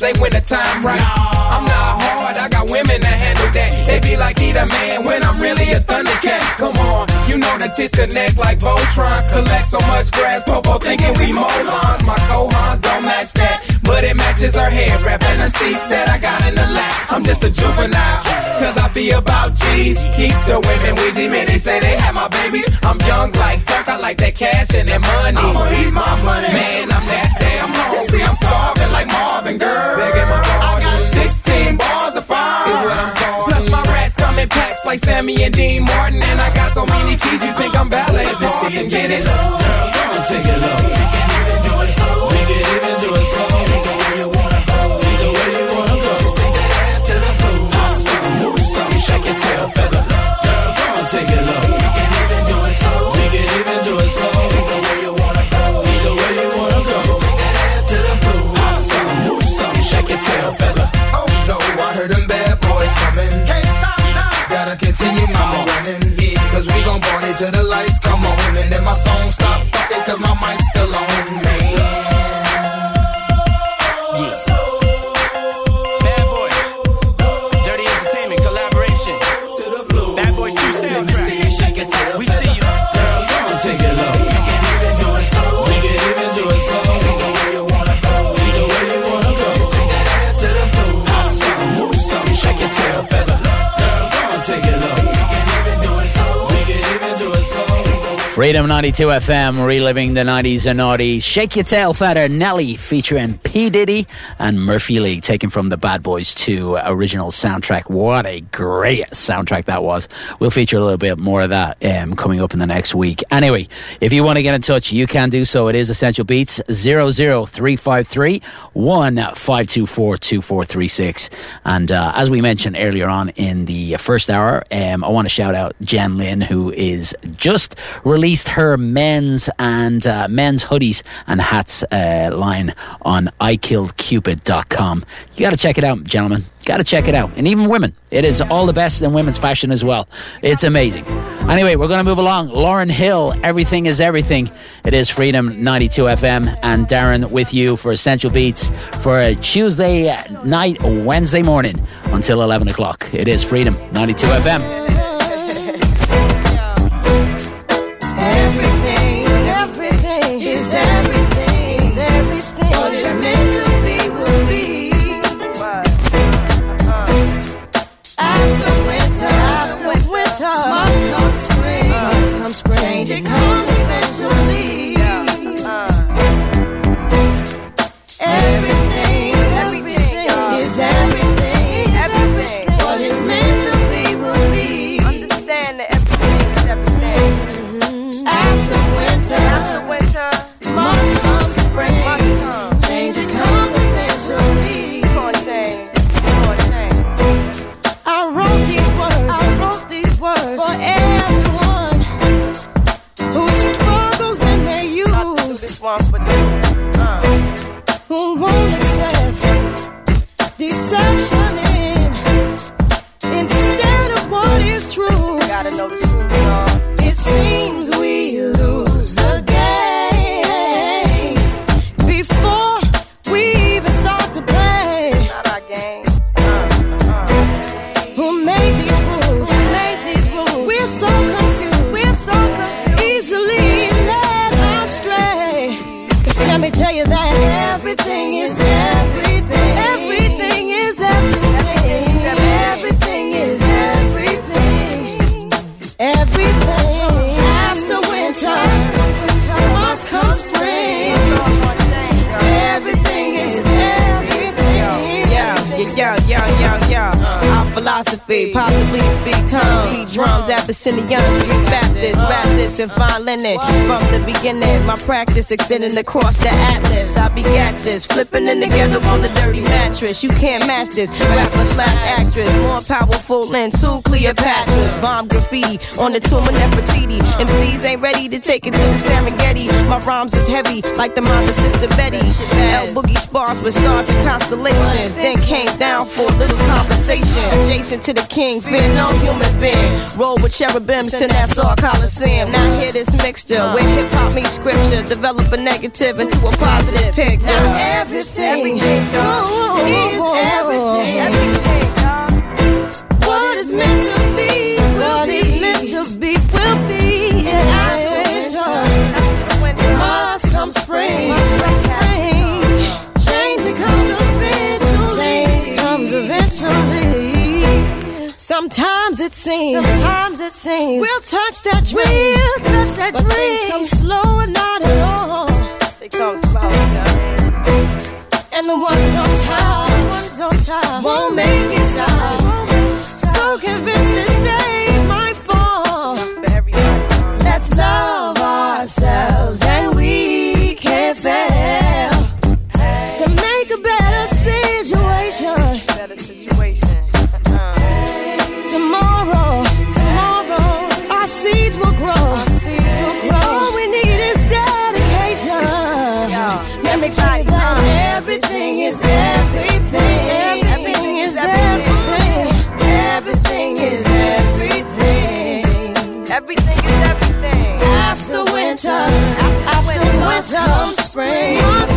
conversate when the time right. I'm not hard, I got women that handle that. They be like, he the man when I'm really a thundercat. Come on, you know the tits the neck like Voltron. Collect so much grass, Popo thinking we molons. My that, but it matches her hair and the seats that I got in the lap. I'm just a juvenile, cause I be about G's. Keep the women wheezy, man, they say they have my babies. I'm young like Turk, I like that cash and that money. I'ma eat my money. Man, I'm that damn hungry. I'm starving like Marvin, girl. I got 16 bars of fire. Is what I'm starving. Plus my rats come in packs like Sammy and Dean Martin. And I got so many keys, you think I'm ballet. Ball and get it. Girl, and take it low. We can even do it slow. We can even do it slow. You wanna go. You wanna go. Take that ass to the floor. Something, move something, shake your tail feather. Girl, take it low. We can even do it slow. We can even do it slow. You wanna go. Either you wanna go. Take that ass to the floor. Something, move something, shake your tail feather. Oh no, I heard them bad boys coming. Can't. Continue my running, yeah. Cause we gon' party till the lights come on. And then my song stop, Freedom 92 FM, reliving the 90s and noughties. Shake Your Tail Feather, Nelly, featuring P. Diddy and Murphy Lee, taken from the Bad Boys 2 original soundtrack. What a great soundtrack that was. We'll feature a little bit more of that um, coming up in the next week. Anyway, if you want to get in touch, you can do so. It is Essential Beatz 00353 1524 2436. And uh, as we mentioned earlier on in the first hour, um, I want to shout out Jen Lynn, who is just released her men's and uh, men's hoodies and hats uh, line on ikilledcupid.com. You got to check it out, gentlemen. Got to check it out. And even women. It is all the best in women's fashion as well. It's amazing. Anyway, we're going to move along. Lauryn Hill, Everything is Everything. It is Freedom 92 FM and Darren with you for Essential Beatz for a Tuesday night, Wednesday morning until 11 o'clock. It is Freedom 92 FM. confident. Uh. Who won't accept deception? Let me tell you that everything is. philosophy, possibly speak tongues, beat drums, Abyssinian, street Baptist, rap this and violin From the beginning, my practice extending across the atlas. I begat this, flipping it together on the dirty mattress. You can't match this, rapper slash actress, more powerful than two Cleopatras. Bomb graffiti on the tomb of Nefertiti. MCs ain't ready to take it to the Serengeti. My rhymes is heavy, like the mother Sister Betty. L Boogie spars with stars and constellations, then came down for a little conversation. Jason listen to the king, fear no human being. Roll with cherubims to Nassau Coliseum. Now hear this mixture where uh. hip hop meets scripture. Develop a negative into a positive picture. Now everything, is everything. What is meant Sometimes it seems. Sometimes it seems. We'll touch that dream. We'll touch that but dream. Things come slow and not at all. They come slow, yeah. And the ones on time the ones on top won't make it stop. Stop. So convinced that they might fall. That's love. autumn, spring.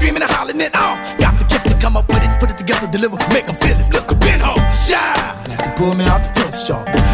screaming and hollering and all. Got the gift to come up with it, put it together, deliver, make them feel it. Look, a pinhole, shine. Pull me out the pencil sharp.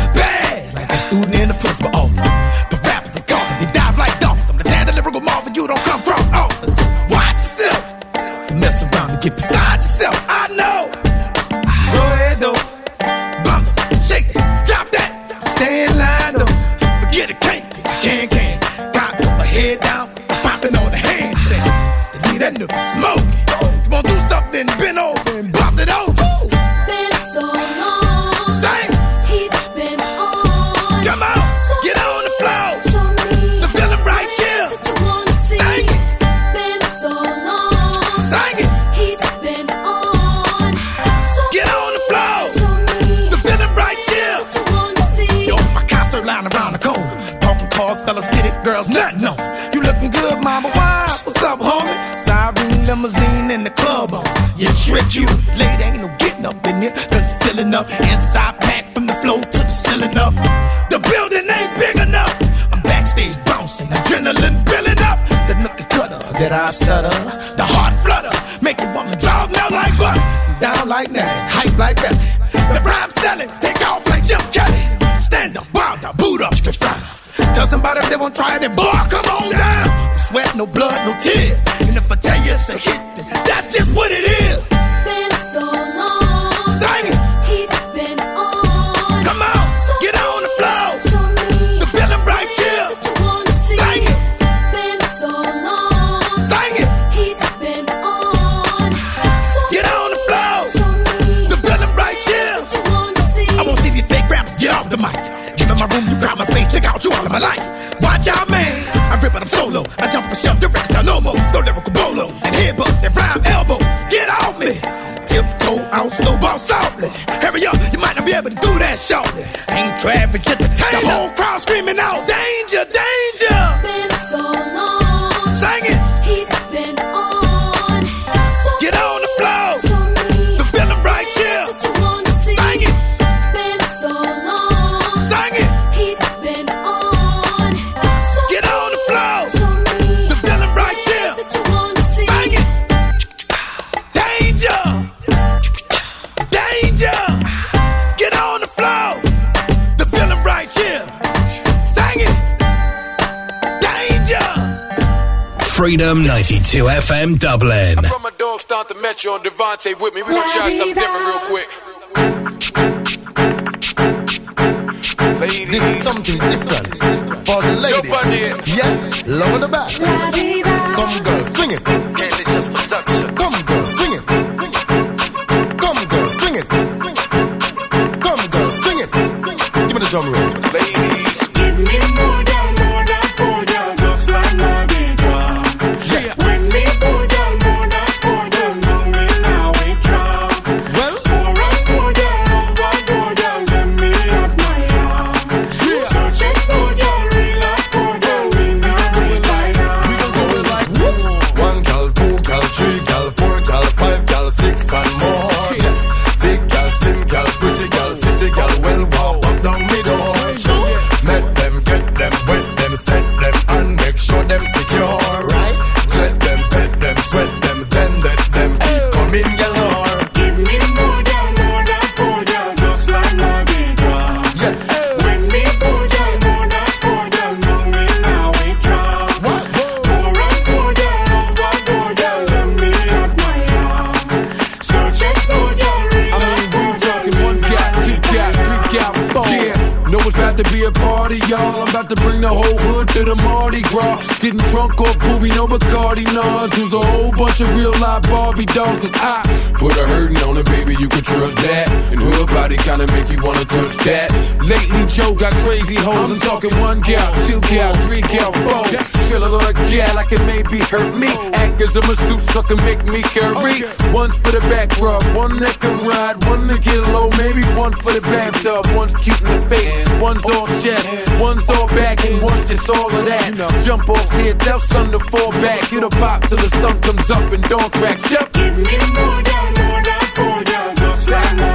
Platinum 92 FM Dublin. I brought my dog, start to Metro on Devonte with me. We gonna try something different real quick. Ladies. This is something different for the ladies. Yeah, love on the back. Come girl, swing it. y'all. I'm about to bring the whole hood to the Mardi Gras. Getting drunk off booby, no Bacardi, none. Choose a whole bunch of real life Barbie dolls. Cause I put a hurting on a baby, you can trust that. And her body kinda make you wanna touch that. Lately, Joe got crazy hoes. I'm talking one gal, two gal, three gal, four. Feeling like a gal, I can maybe hurt me. Actors, I'm a suit, sucker, make me carry. One's for the back rub, one that can ride, one that get low, maybe one for the bathtub. One's cute in the face, one's all chest, one's all back, and one's just all of that. Jump off the adults on the fall back. Hit a pop till the sun comes up and dawn cracks. Yep. Give me more down, more down, four down, Just like.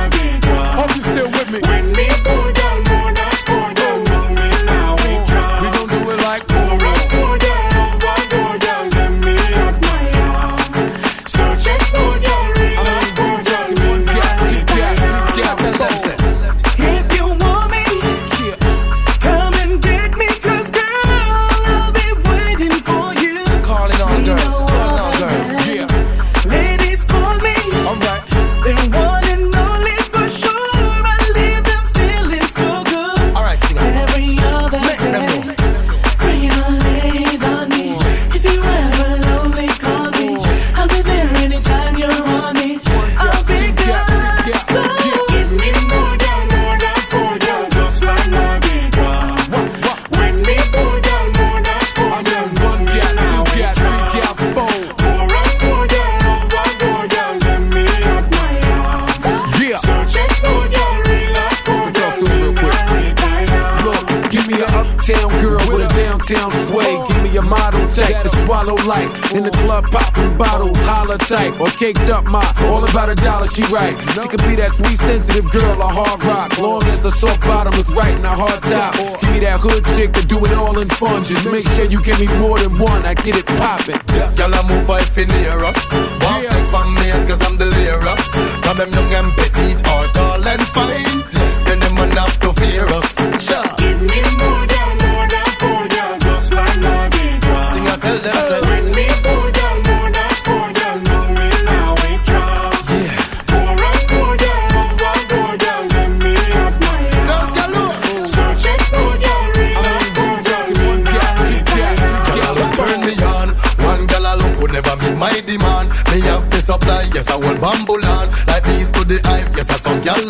like. In the club, popping bottles, holla type. Or caked up my, all about a dollar, she right. She could be that sweet, sensitive girl, a hard rock. Long as the soft bottom is right and a hard top. Give me that hood chick to do it all in fun. Just make sure you give me more than one, I get it poppin'. Y'all are move right for near us. One yeah. flex for me, cause I'm delirious. From them young and petite, or tall and fine.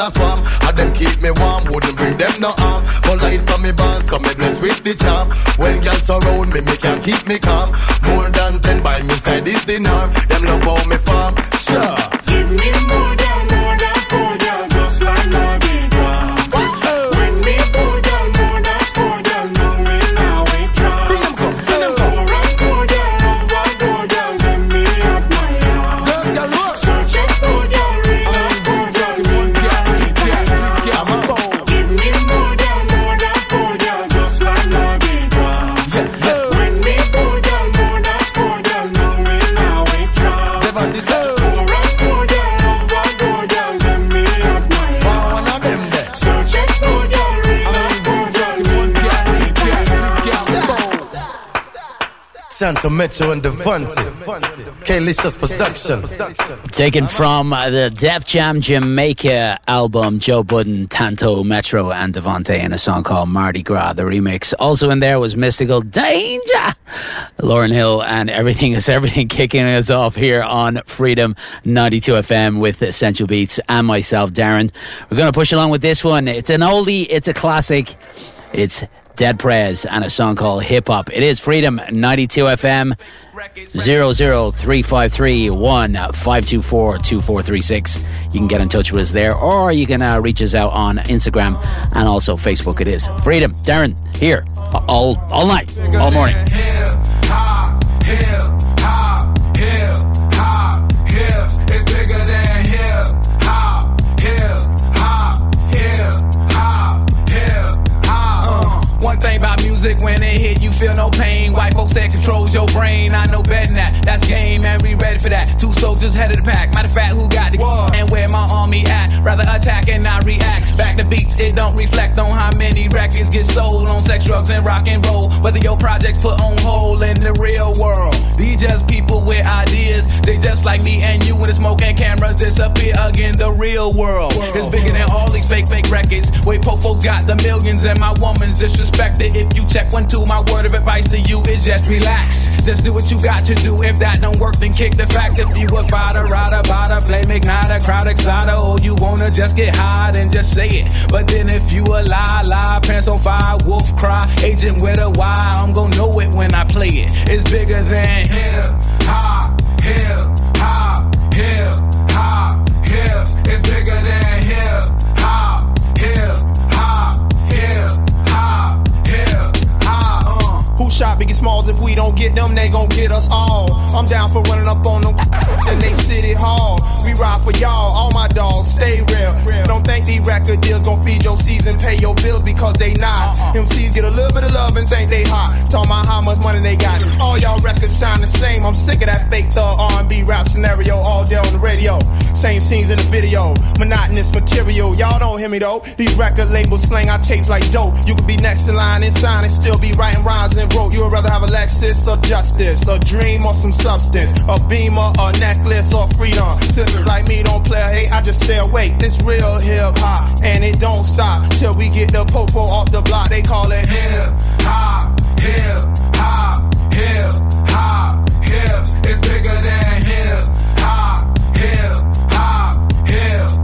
a swam. And them keep me warm, wouldn't bring them no harm. But light from me band, so me dress with the charm. When girls surround me, me can keep me calm. Tanto Metro and Devonte. K-Licious Production. Taken from the Def Jam Jamaica album, Joe Budden, Tanto, Metro, and Devonte in a song called Mardi Gras, the remix. Also in there was Mystikal Danger, Lauryn Hill, and everything is everything kicking us off here on Freedom 92 FM with Essential Beatz and myself, Darren. We're going to push along with this one. It's an oldie, it's a classic. It's Dead Prez and a song called Hip Hop. It is Freedom 92 FM 0035315242436. You can get in touch with us there or you can uh, reach us out on Instagram and also Facebook. It is Freedom. Darren here all all night, all morning. Music, when it hit, you feel no pain. White folks say it controls your brain. I know better than that. That's game, and we ready for that. Two soldiers head of the pack. Matter of fact, who got the and where my army at? Rather attack and not react. Back to beats, it don't reflect on how many records get sold on sex, drugs, and rock and roll. Whether your projects put on hold in the real world. These just people with ideas. They just like me and you when the smoke and cameras disappear again. The real world is bigger than all these fake, fake records. Wait, po folks got the millions and my woman's disrespected. If you check one, two, my word of advice to you is just relax. Just do what you got to do. If that don't work, then kick the fact. If you a fighter, rider, bada, flame igniter, crowd exciter, or you wanna just get high, then just say it. But then if you a lie, lie, pants on fire, wolf cry, agent with a why, I'm gonna know it when I play it. It's bigger than hip hop, hip hop, hip hop, hip. It's bigger than hip shot Biggie Smalls? If we don't get them, they gon' get us all. I'm down for running up on them in they city hall. We ride for y'all, all my dogs, stay real. Don't think these record deals gon' feed your season, pay your bills because they not. Uh-uh. MCs get a little bit of love and think they hot. Talking about how much money they got. All y'all records sound the same. I'm sick of that fake thug R&B rap scenario all day on the radio. Same scenes in the video, monotonous material. Y'all don't hear me though. These record labels slang our tapes like dope. You could be next in line and sign and still be writing rhymes and broke. You would rather have a Lexus or justice, a dream or some substance, a beamer, a necklace or freedom. Sipping like me don't play, hey, I just stay awake. This real hip hop, and it don't stop till we get the popo off the block. They call it hip hop, hip hop, hip hop, hip. It's bigger than hip hop, hip hop, hip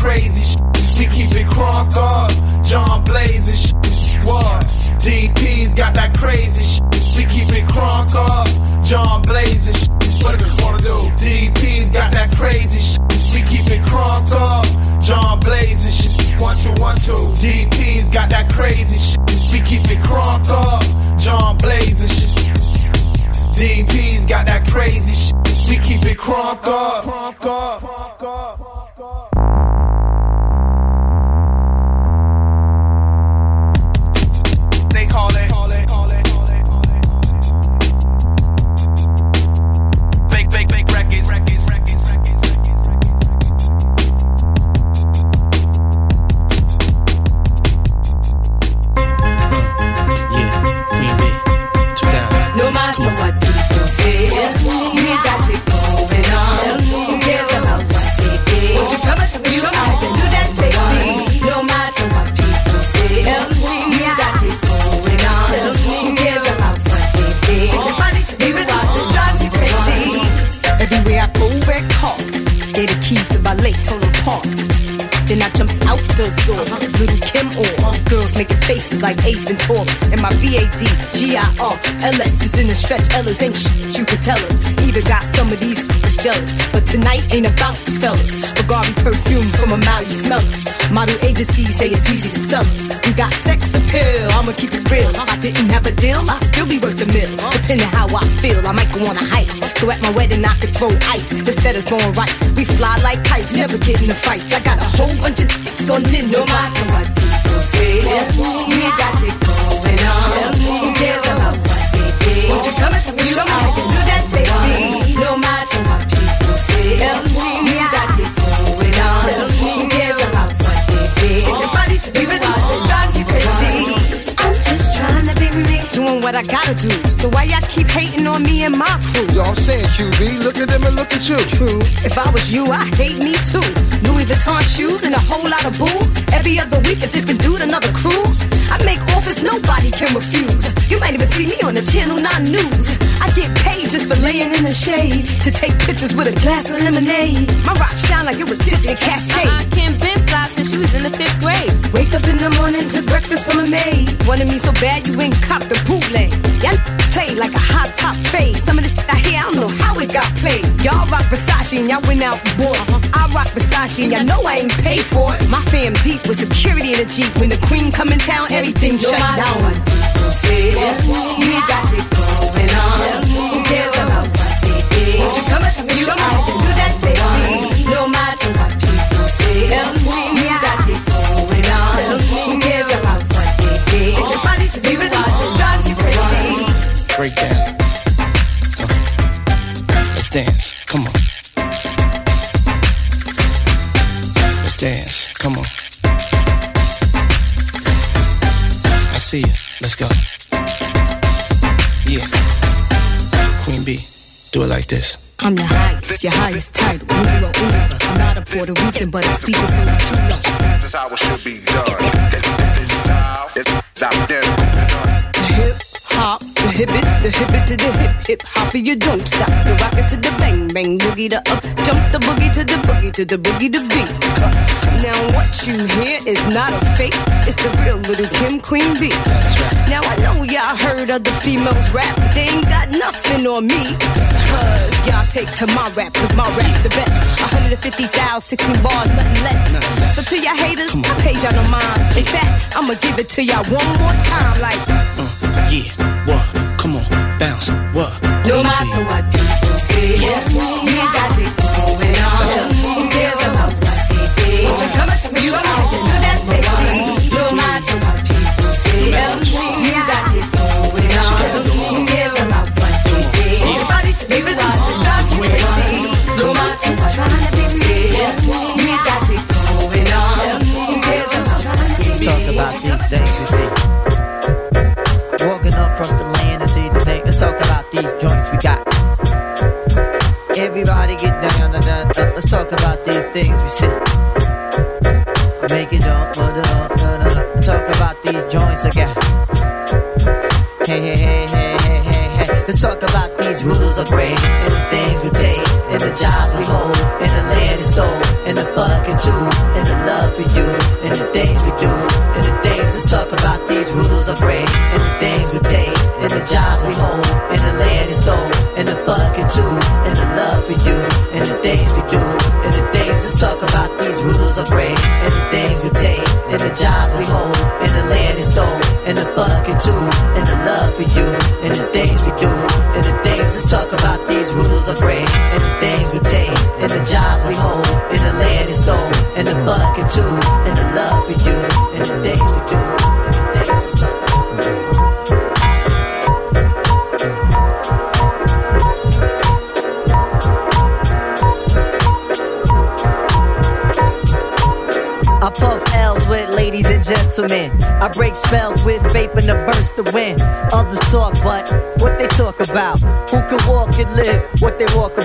crazy shit. We keep it crunk up. John Blaze and shit. What? DP's got that crazy shit. We keep it crunk up. John Blaze and shit. What do wanna do? DP's got that crazy shit. We keep it crunk up. John Blaze and shit. One, two, one, two. DP's got that crazy shit. We keep it crunk up. John Blaze and shit. DP's got that crazy shit. We keep it crunk up. Crunk up. Crunk up. Stretch. Ellis ain't shit you could tell us. Either got some of these is jealous. But tonight ain't about the fellas. Bugatti perfume from a mile, you smell us. Model agencies say it's easy to sell us. We got sex appeal, I'ma keep it real. If I didn't have a deal, I'd still be worth a mill. Depending how I feel, I might go on a heist. So at my wedding, I could throw ice instead of throwing rice. We fly like kites, never get in the fights. I got a whole bunch of dicks on Ninja. No matter what people say, we got it going Won't you come and show me how you do that, baby? No matter what people say, we got it going on. Who cares about what they think? Shake your body to the rhythm that drives you crazy. I'm just trying to be me. Doing what I gotta do. So why y'all keep hating on me and my crew? Yo, I'm saying, QB, look at them and look at you. True. If I was you, I hate me too. Louis Vuitton shoes and a whole lot of booze. Every other week, a different dude, another cruise. I make offers nobody can refuse. You might even see me on the Channel 9 News. I get paid just for laying in the shade to take pictures with a glass of lemonade. My rock shine like it was dipped in Cascade. I can't been fly since she was in the fifth grade. Wake up in the morning to breakfast from a maid. Wanted me so bad you ain't cop the bootleg. Y'all play like a hot top fade. Some of this shit I hear, I don't know how it got played. Y'all rock Versace and y'all went out and bought. I rock Versace and y'all know I ain't paid for it. My fam deep with security in a Jeep. When the queen come in town, everything shut down. Say we got it going on. Who cares Rican, but I speak it so that you know. This is how it should be done. This, style is out there. The hip hop, the hip it, the hip it to the hip hip hop, you don't stop. The rock it to the boogie the up, jump the boogie to the boogie to the boogie to the beat. Now what you hear is not a fake, it's the real little Kim Queen B. Now I know y'all heard other females rap, but they ain't got nothing on me. Cause y'all take to my rap, cause my rap's the best. 150,000, 16 bars, nothing less. So to y'all haters, I pay y'all no mind. In fact, I'ma give it to y'all one more time, like. Uh, yeah. What? Come on. Bounce. What? No matter what people say, we got it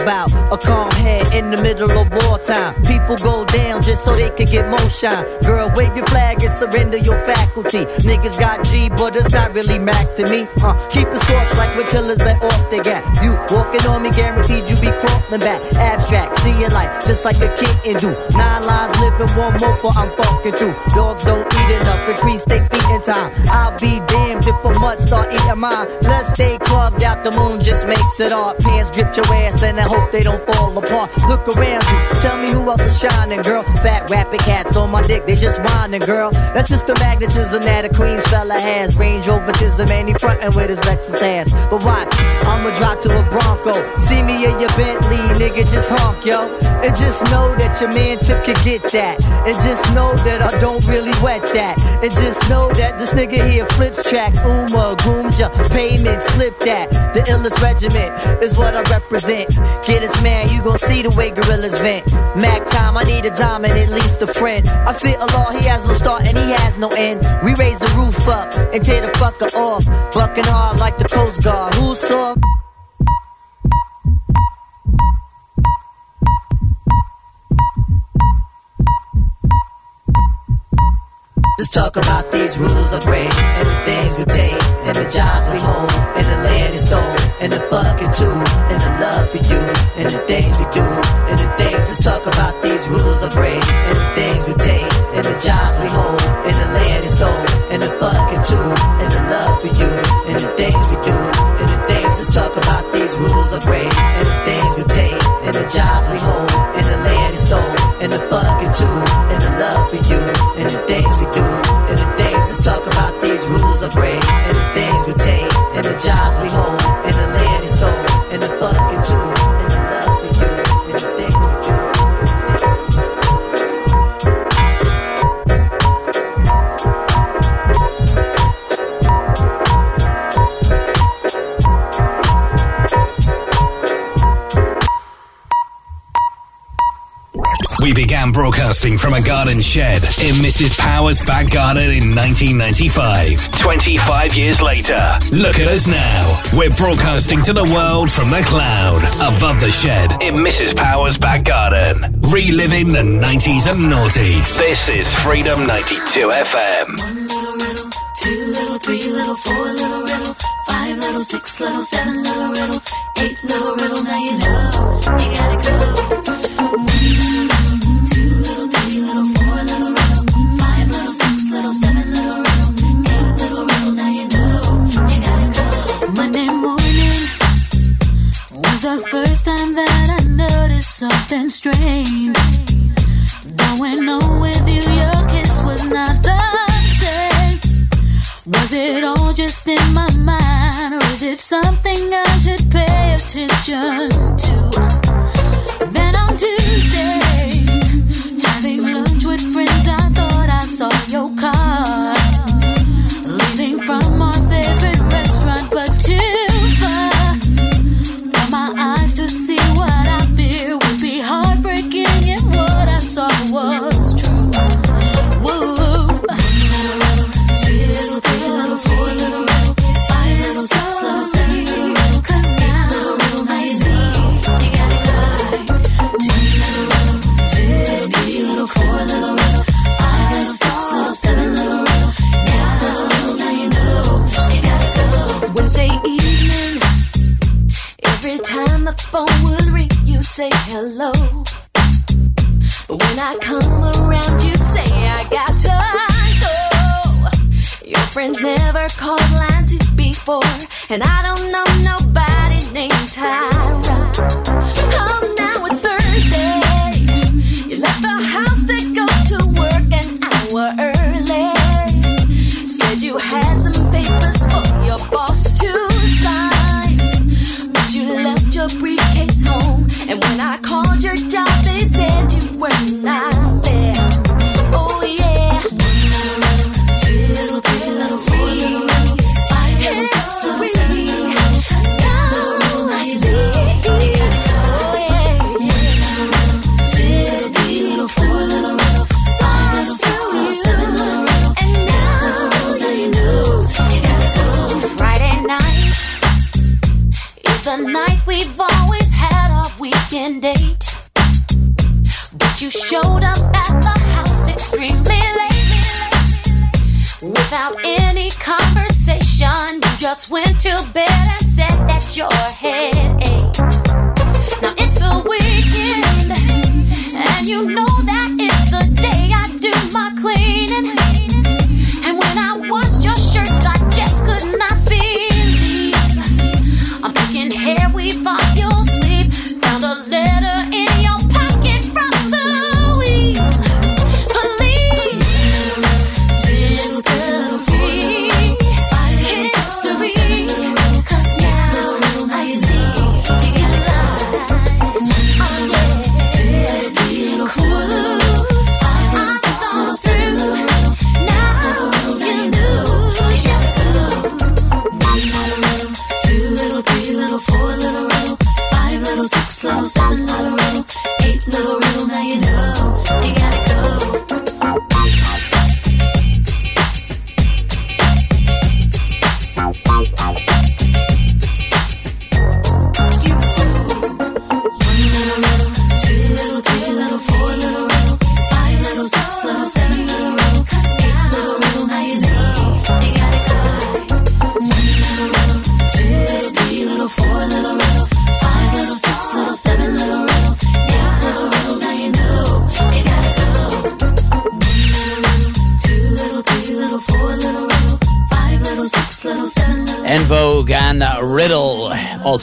about? A calm the middle of wartime. People go down just so they can get more shine. Girl, wave your flag and surrender your faculty. Niggas got G, but it's not really Mac to me. Uh, keep it scorched like when killers let off the gap. You walking on me, guaranteed you be crawling back. Abstract, see your life just like a kitten do. Nine lives living, one more for I'm fucking through. Dogs don't eat enough, increase they feet in time. I'll be damned if a mutt start eating mine. Let's stay clubbed out, the moon just makes it hard. Pants grip your ass and I hope they don't fall apart. Look around you, tell me who else is shining, girl. Fat rapping cats on my dick, they just whining, girl. That's just the magnetism that a Queens fella has. Range over overtism and he frontin' with his Lexus ass. But watch, I'ma drop to a Bronco. See me in your Bentley, nigga, just honk, yo. And just know that your man Tip can get that. And just know that I don't really wet that. And just know that this nigga here flips tracks. Uma, grooms ya, payment, slip that. The illest regiment is what I represent. Get us, man, you gon' see the way gorillas vent. Mac time, I need a diamond, at least a friend. I fit a law, he has no start and he has no end. We raise the roof up and tear the fucker off. Bucking hard like the Coast Guard. Who saw? Talk about these rules I break and the things we take and the jobs we hold and the land is stole and the fucking too and the love for you and the things we do and the things. Just talk about these rules I break and the things we take and the jobs we hold broadcasting from a garden shed in Mrs. Power's back garden in 1995. 25 years later, look at us now. We're broadcasting to the world from the cloud above the shed in Mrs. Power's back garden. Reliving the 90s and noughties. This is Freedom 92 FM. Two little, three little, four little riddle, five little, six little, seven little riddle, eight little riddle. Now you know you gotta go. Just in my mind, or is it something I should pay attention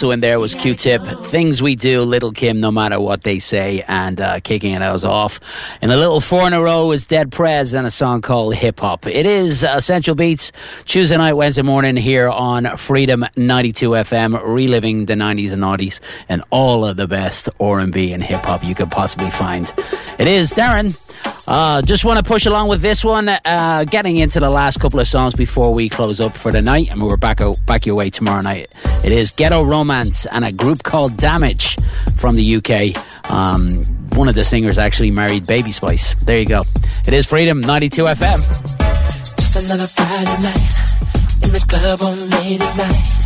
Also in there was Q-Tip. Things We Do, Lil' Kim, no matter what they say. And uh, kicking it out off. And a little four in a row is Dead Prez and a song called Hip Hop. It is Essential Beatz, Tuesday night, Wednesday morning here on Freedom 92 FM, reliving the 90s and 90s and all of the best R&B and hip hop you could possibly find. It is Darren. Uh, just want to push along with this one. Uh, getting into the last couple of songs before we close up for the night, and we're back out, back your way tomorrow night. It is Ghetto Romance and a group called Damage from the UK. Um, one of the singers actually married Baby Spice. There you go. It is Freedom 92 FM. Just another Friday night in the club on ladies' night.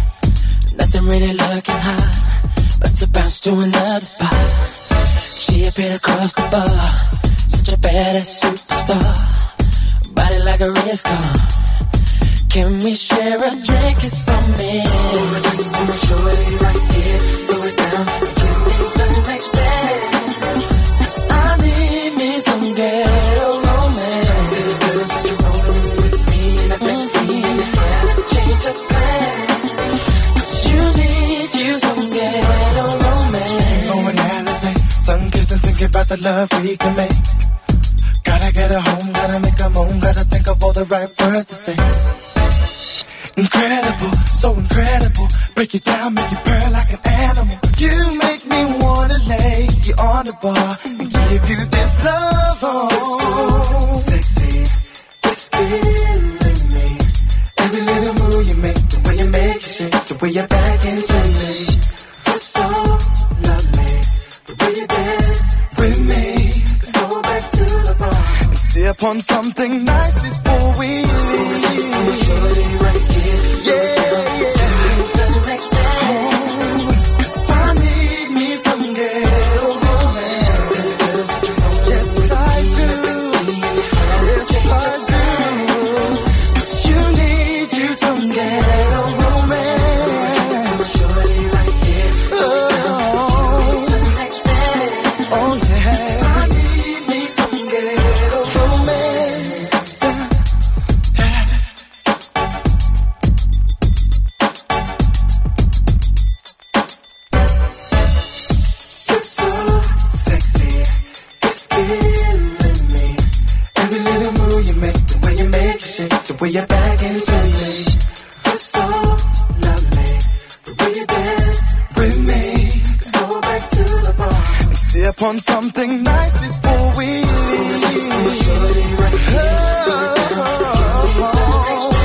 Nothing really looking hot, but to bounce to another spot. She appeared across the bar, such a badass superstar. Body like a race car. Can we share a drink? Me. Pour a drink for my shorty right here. Throw it down, give me the next dance. I need me some ghetto romance. To the girls that you rollin' with me, and I bet we gotta change of plans. you need you some romance. Alizé, tongue kissing, about the love we can make. Get her home, gotta make her moan, gotta think of all the right words to say. Incredible, so incredible. Break it down, make it purr like an animal. You make me wanna lay you on the bar and give you this love. Oh, sexy, it's killing me. Every little move you make, the way you make it shake, the way you back into me. And sip on something nice before we leave. Yeah, yeah. Shake, the way you back into me. You're so lovely, the way you dance with me. Let's go back to the bar and sip on something nice before we leave. Oh, yeah.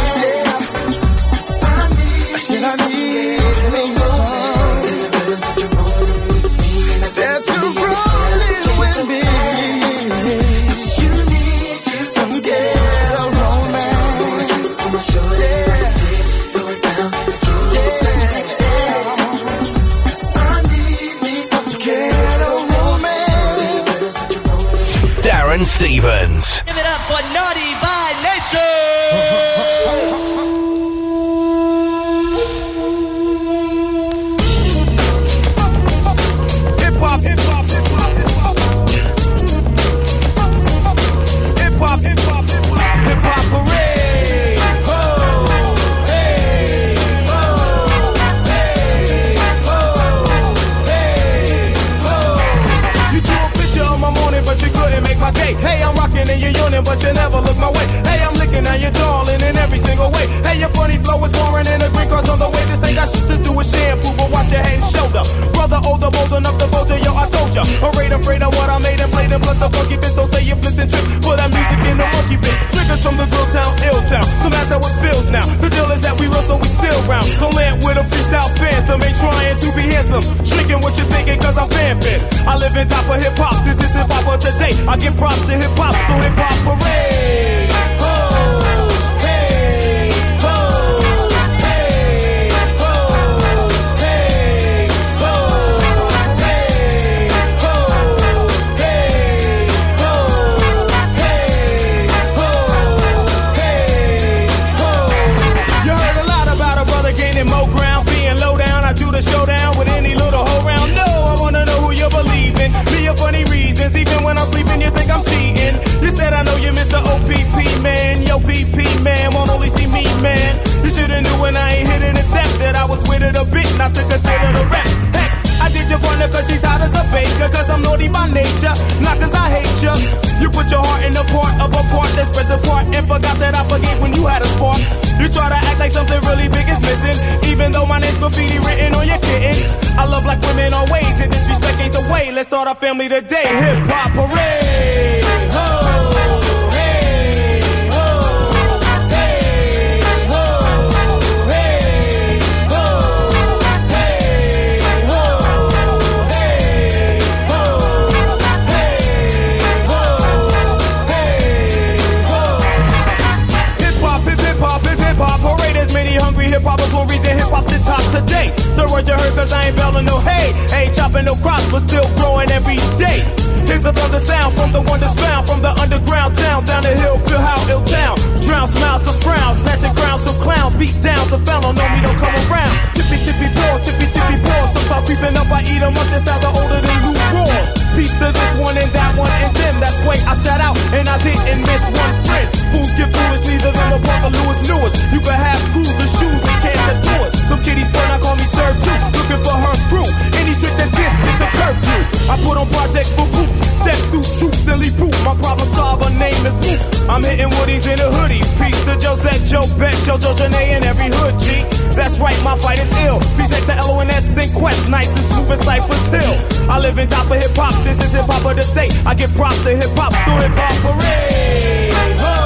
With shampoo, but watch your head and shoulder. Brother, oh, older, bold enough to vote yo, I told ya. Afraid, afraid of what I made and played, and plus the funky bit, so say you flip and trip. For that music in the monkey bit. Triggers from the grill town, ill town. So that's how it feels now. The deal is that we real, so we still round. Don't land with a freestyle phantom, ain't trying to be handsome. Shrinking what you're thinking, cause I'm vamping. I live in top of hip hop, this is hip hop of today. I give props to hip hop, so hip hop parade. Man. You shoulda knew when I ain't hitting the step that I was with it a bit, not to consider the rap. Heck, I did your partner cause she's hot as a baker, cause I'm naughty by nature, not cause I hate ya. You put your heart in the part of a part that spreads apart and forgot that I forgave when you had a spark. You try to act like something really big is missing, even though my name's graffiti written on your kitten. I love black women always, and disrespect ain't the way. Let's start our family today. Hip hop parade. The today. So word you heard, cause I ain't belling no hay. Ain't chopping no crops, but still growing every day. Here's another sound from the one that's found from the underground town down the hill. Feel how ill town. Drown smiles to frowns, snatching crowns from clowns. Beat down so foul, No, me don't come around. Tippy tippy paws, tippy tippy paws. Sometimes creeping up, I eat 'em up. This styles are older than you roars. Peace to this one and that one and them. That's way I shout out and I didn't miss one friend. Fools get foolish, neither them or Parker Lewis Lewis. You can have cruisers, shoes, and cancer tours. Some kitties fun, I call me Sir too. Looking for her crew. Any trick that this gets a curfew. I put on projects for boots. Step through troops and leave proof. My problem solver name is Moot. I'm hitting woodies in a hoodie. Peace to Josette, Joe Beck, Jojo Janae, and every hood G. That's right, my fight is ill. Peace next to LONS and Quest, nice and smooth and Cypress Hill. I live in top of hip hop, this is hip hop of the day. I give props to hip hop, through hip hop parade. Hey,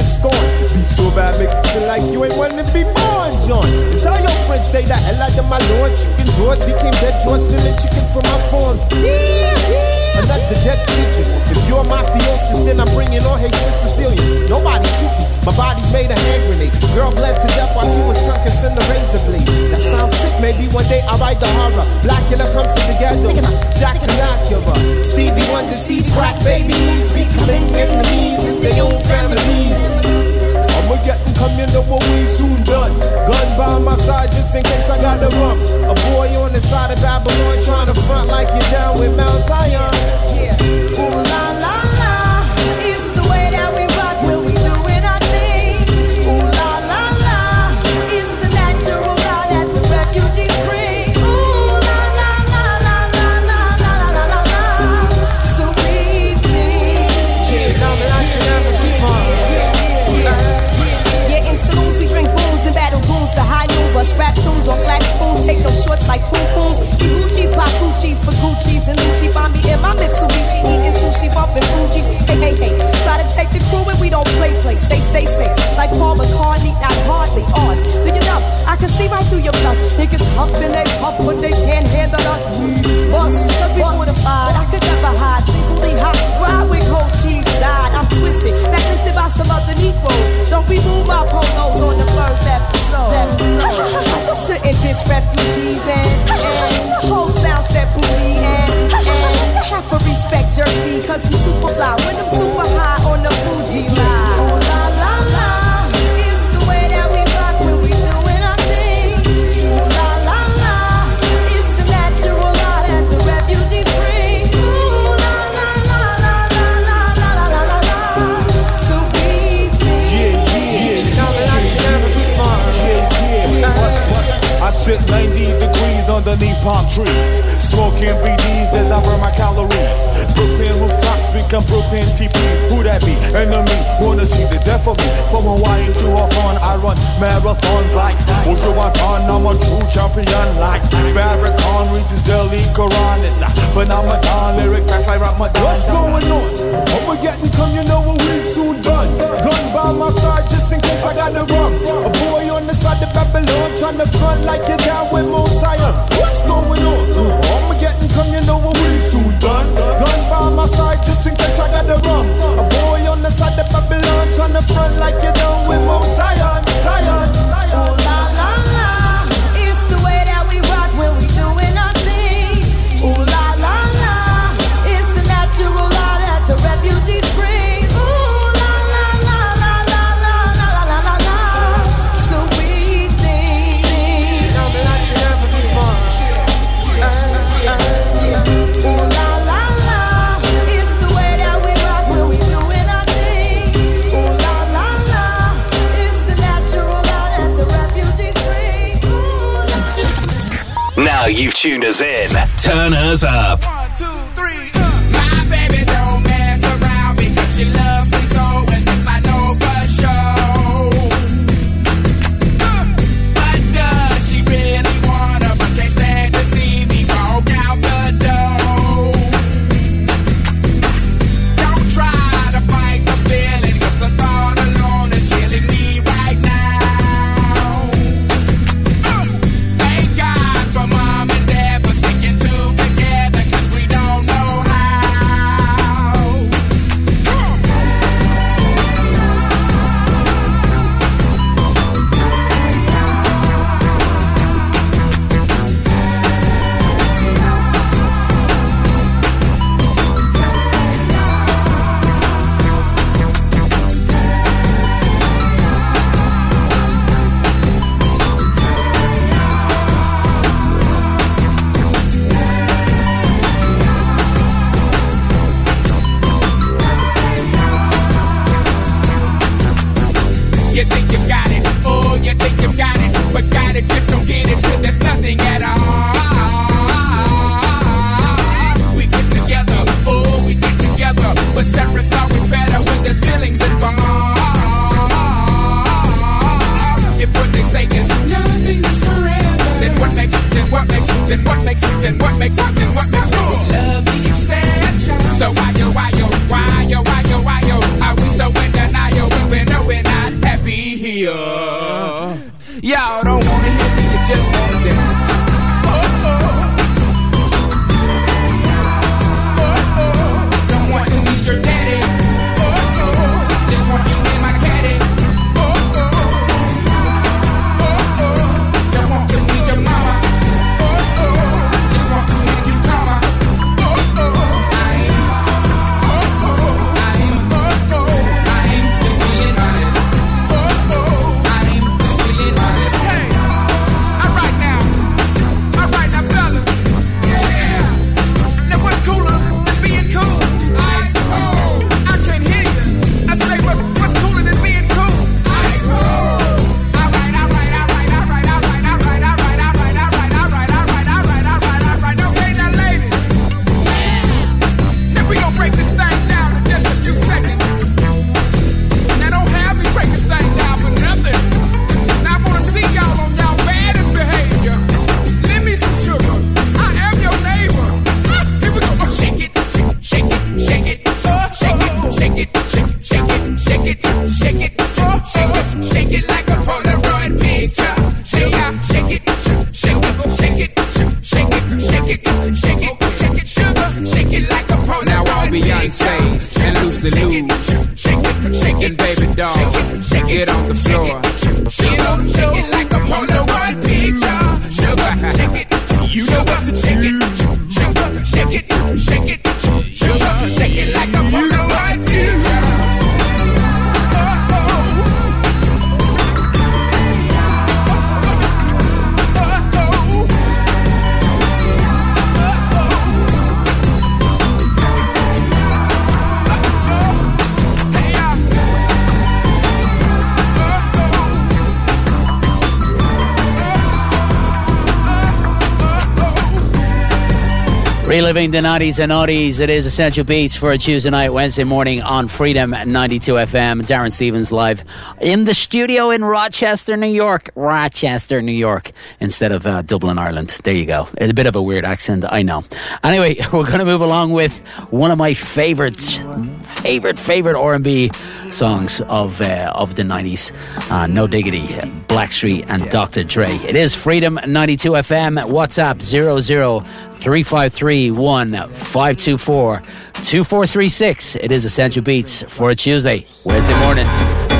get scorned. Beat so bad, make you feel like you ain't to be born, John. Tell your friends, stay the hell out of my lord. Chicken George became dead George, stealing chickens from my farm. Another dead pigeon. If you're mafiosis, then I'm bringing all Haitian Sicilian. Nobody shoot me. My body's made a hand grenade. Girl bled to death while she was tucked in the razor blade. That sounds sick. Maybe one day I'll write the horror. Blacula comes to the ghetto. Jackson Acura. Stevie Wonder sees crack babies becoming enemies in their own families. I'ma get them coming over we soon done. Gun by my side just in case I gotta run. A boy on the side of Babylon trying to front like you're down with Mount Zion. Ooh la la like poom pooms. See Gucci's, pop Gucci's for Gucci's and Lucci. Find me in my Mitsubishi, she eating sushi, bumping Fugees. Hey, hey, hey, try to take the crew and we don't play, play. Say, say, say, like Paul McCartney, not hardly on. Look enough, I can see right through your bluff. Niggas huff and they puff, but they can't handle us. We bust, cause we fortified. I could never hide, secretly hot. Ride with cold cheese, died. I'm twisted, blacklisted by some other Negroes. Don't remove my polos on the first episode. shouldn't diss refugees and, and whole sound set booty and, and respect Jersey, cause I'm super fly when I'm super high on the Fuji line. Ooh la la la, it's the way that we rock when we doing our thing. Ooh la la la, it's the natural law that the refugees bring. Ooh la la la la la la la la la la, so we think. Yeah, yeah. It? I sit 90 degrees underneath palm trees, smoking BDs as I burn my calories. Brooklyn rooftops become Brooklyn TPs. Who that be? Enemy wanna see the death of me. From Hawaii to Hawthorne, I run marathons like Uju Watan. I'm a true champion like Farrakhan reads his daily Quran. It's a phenomenon, lyric fast like Ramadan. What's going on? Getting come, you know what we soon done. Gun by my side just in case I got the run. A boy on the side of Babylon trying to front like you're Turn Get on the floor. Reliving the 90s and oddies, it is Essential Beatz for a Tuesday night, Wednesday morning on Freedom 92 FM. Darren Stevens live in the studio in Rochester, New York. Rochester, New York, instead of uh, Dublin, Ireland. There you go. It's a bit of a weird accent, I know. Anyway, we're going to move along with one of my favorite, favorite, favorite R&B songs of uh, of the 90s. Uh, no Diggity, Blackstreet and Dr. Dre. It is Freedom 92 FM. WhatsApp 00 3531 524 2436. It is Essential Beatz for a Tuesday, Wednesday morning.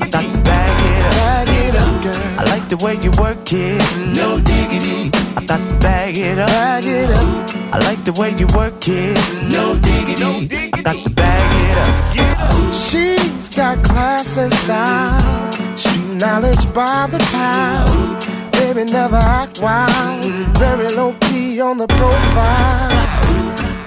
I got to bag it up, bag it up, girl. I like the way you work it, no diggity. I got to bag it up, bag it up. I like the way you work it, no diggity. I got to bag it up. She's got class and style. Street knowledge by the pound. Baby, never act wild. Very low key on the profile.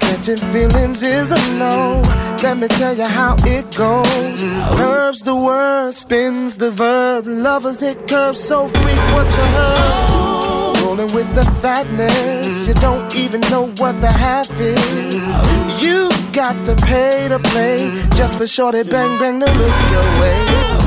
Catching feelings is a no. Let me tell you how it goes. Curves the word, spins the verb. Lovers it curves so freak what you heard. Rolling with the fatness, you don't even know what the half is. You got to pay to play just for shorty bang bang to look your way.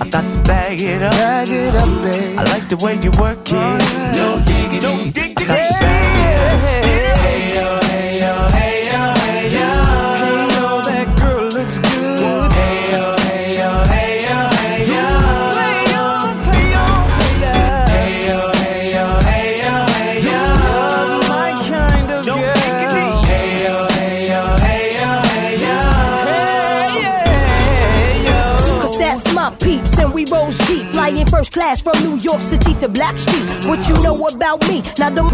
I got to bag it up, bag it up, babe. I like the way you work it, no diggity. I got Class from New York City to Blackstreet. What you know about me? Now don't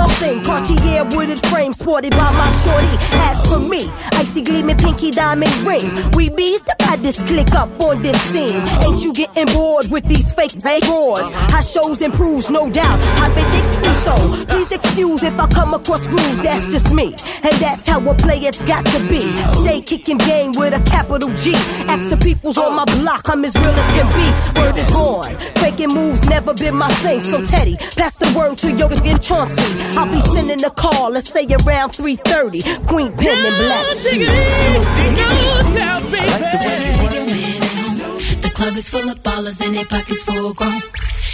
I'm saying Cartier wooded frame sported by my shorty. As for me, icy gleaming pinky diamond ring. We bees the baddest click up on this scene. Ain't you getting bored with these fake broads? How shows improves, no doubt. I've been thinking so. Please excuse if I come across rude, that's just me. And that's how a It's got to be. Stay kicking game with a capital G. Ask the peoples on my block, I'm as real as can be. Word is born. Faking moves never been my thing. So Teddy, pass the word to Yoga and Chauncey. I'll be sending a call, let's say around 3:30. Queen Pen and Black Sheep. The club is full of ballers and their pockets full grown.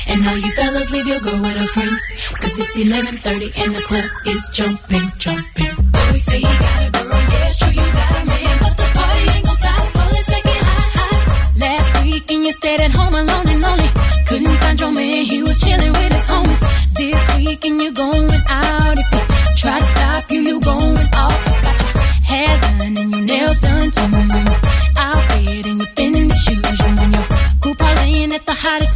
And all you fellas leave your girl with her friends. Cause it's 11.30 and the club is jumping, jumping. Boy say he got a girl, yeah, it's true, you got a man. But the party ain't gon' stop, so let's take it high, high. Last week and you stayed at home alone and lonely. Couldn't find your man, he was chilling with his homies. This week and you're going out. If he try to stop you, you going off. Got your hair done and your nails done too. Out there and you in shoes. You and your crew parlaying at the hottest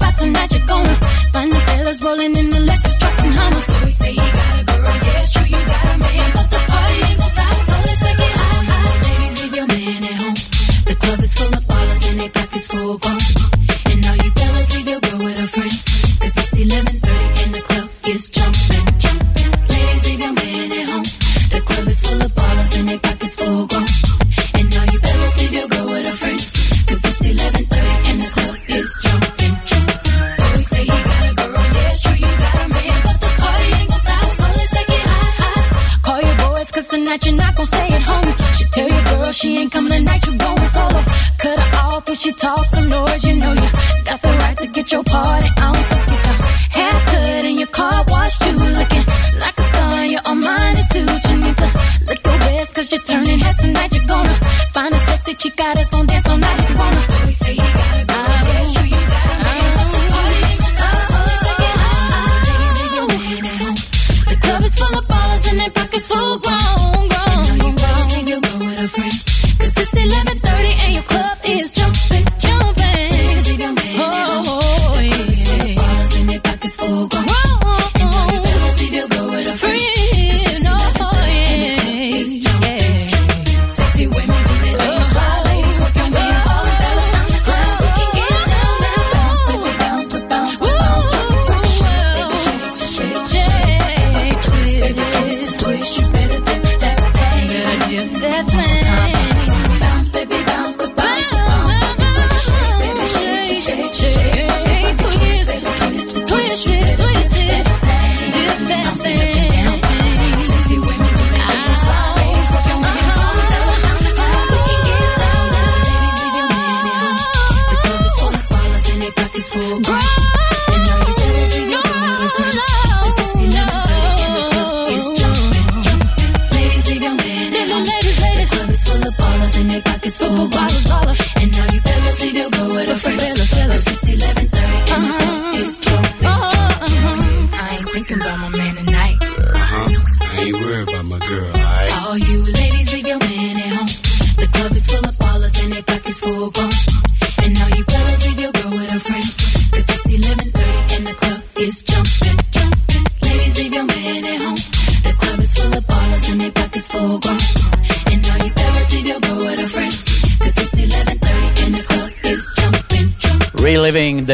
she talks some noise, you know you got the right to get your party on. So get your hair cut and your car washed too. Looking like a star in your Armani suit. You need to look your best cause you're turning heads tonight. You're gonna find a sexy chica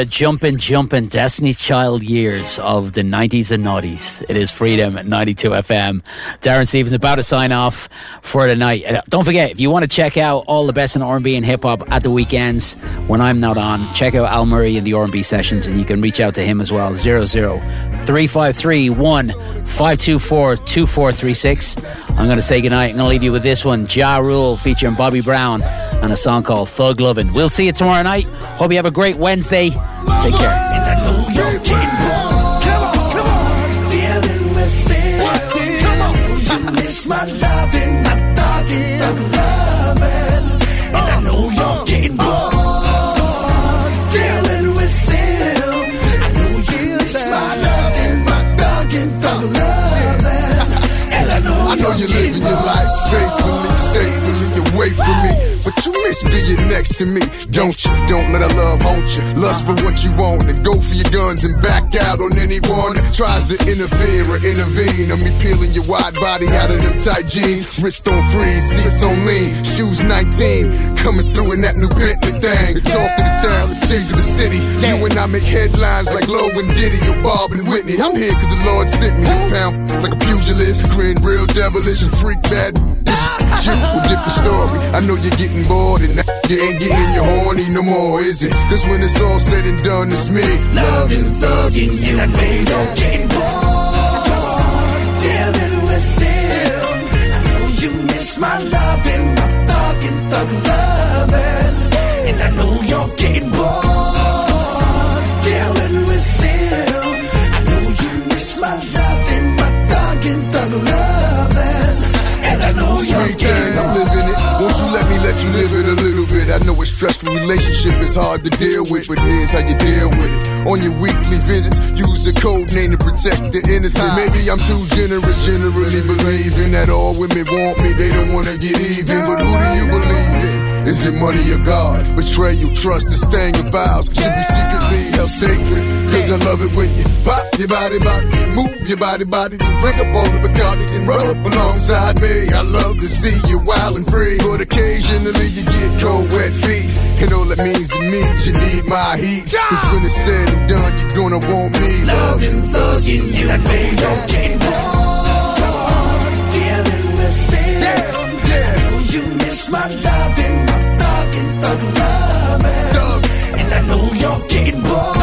Jumping jumpin' jumpin' Destiny Child years of the 90s and noughties. It is Freedom at 92 FM. Darren Stevens about to sign off for the night. And uh, don't forget, if you want to check out all the best in R&B and hip hop at the weekends when I'm not on, check out Al Murray in the R&B sessions and you can reach out to him as well. 00 353 524 2436. I'm going to say goodnight. I'm going to leave you with this one, Ja Rule featuring Bobby Brown and a song called Thug Lovin'. We'll see you tomorrow night. Hope you have a great Wednesday. Take care. You miss being next to me, don't you? Don't let her love haunt you. Lust for what you want and go for your guns and back out on anyone that tries to interfere or intervene. On me peeling your wide body out of them tight jeans. Wrist on freeze, seats on lean, shoes 19. Coming through in that new Bentley thing. The talk of the town, the tease of the city. You and I make headlines like Low and Diddy or Bob and Whitney. I'm here cause the Lord sent me. Pound like a pugilist, grin real devilish and freak bad. You, a different story. I know you're getting bored and you ain't getting your horny no more, is it? Cause when it's all said and done, it's me. Loving, thugging you, and I know getting bored. Dealing with him. I know you miss my loving, my thugging, thug loving. And I know you're getting bored. Live it a little bit. I know a stressful relationship is hard to deal with, but here's how you deal with it. On your weekly visits, use a code name to protect the innocent. Maybe I'm too generous, generally believing that all women want me, they don't wanna get even. But who do you believe in? Is it money or God? Betray your trust, and stain your vows. Should be secretly held sacred. Cause I love it when you pop your body, body, move your body, body, then drink up all the Bacardi, and run up alongside me. I love to see you wild and free, but occasionally you get cold, wet feet. And all it means to me is you need my heat. Cause when it's said and done, you're gonna want me. Loving, thugging you, that man don't get Dealing with. Yeah, yeah. I know you miss my loving thug love. Thug. And I know you're getting bored.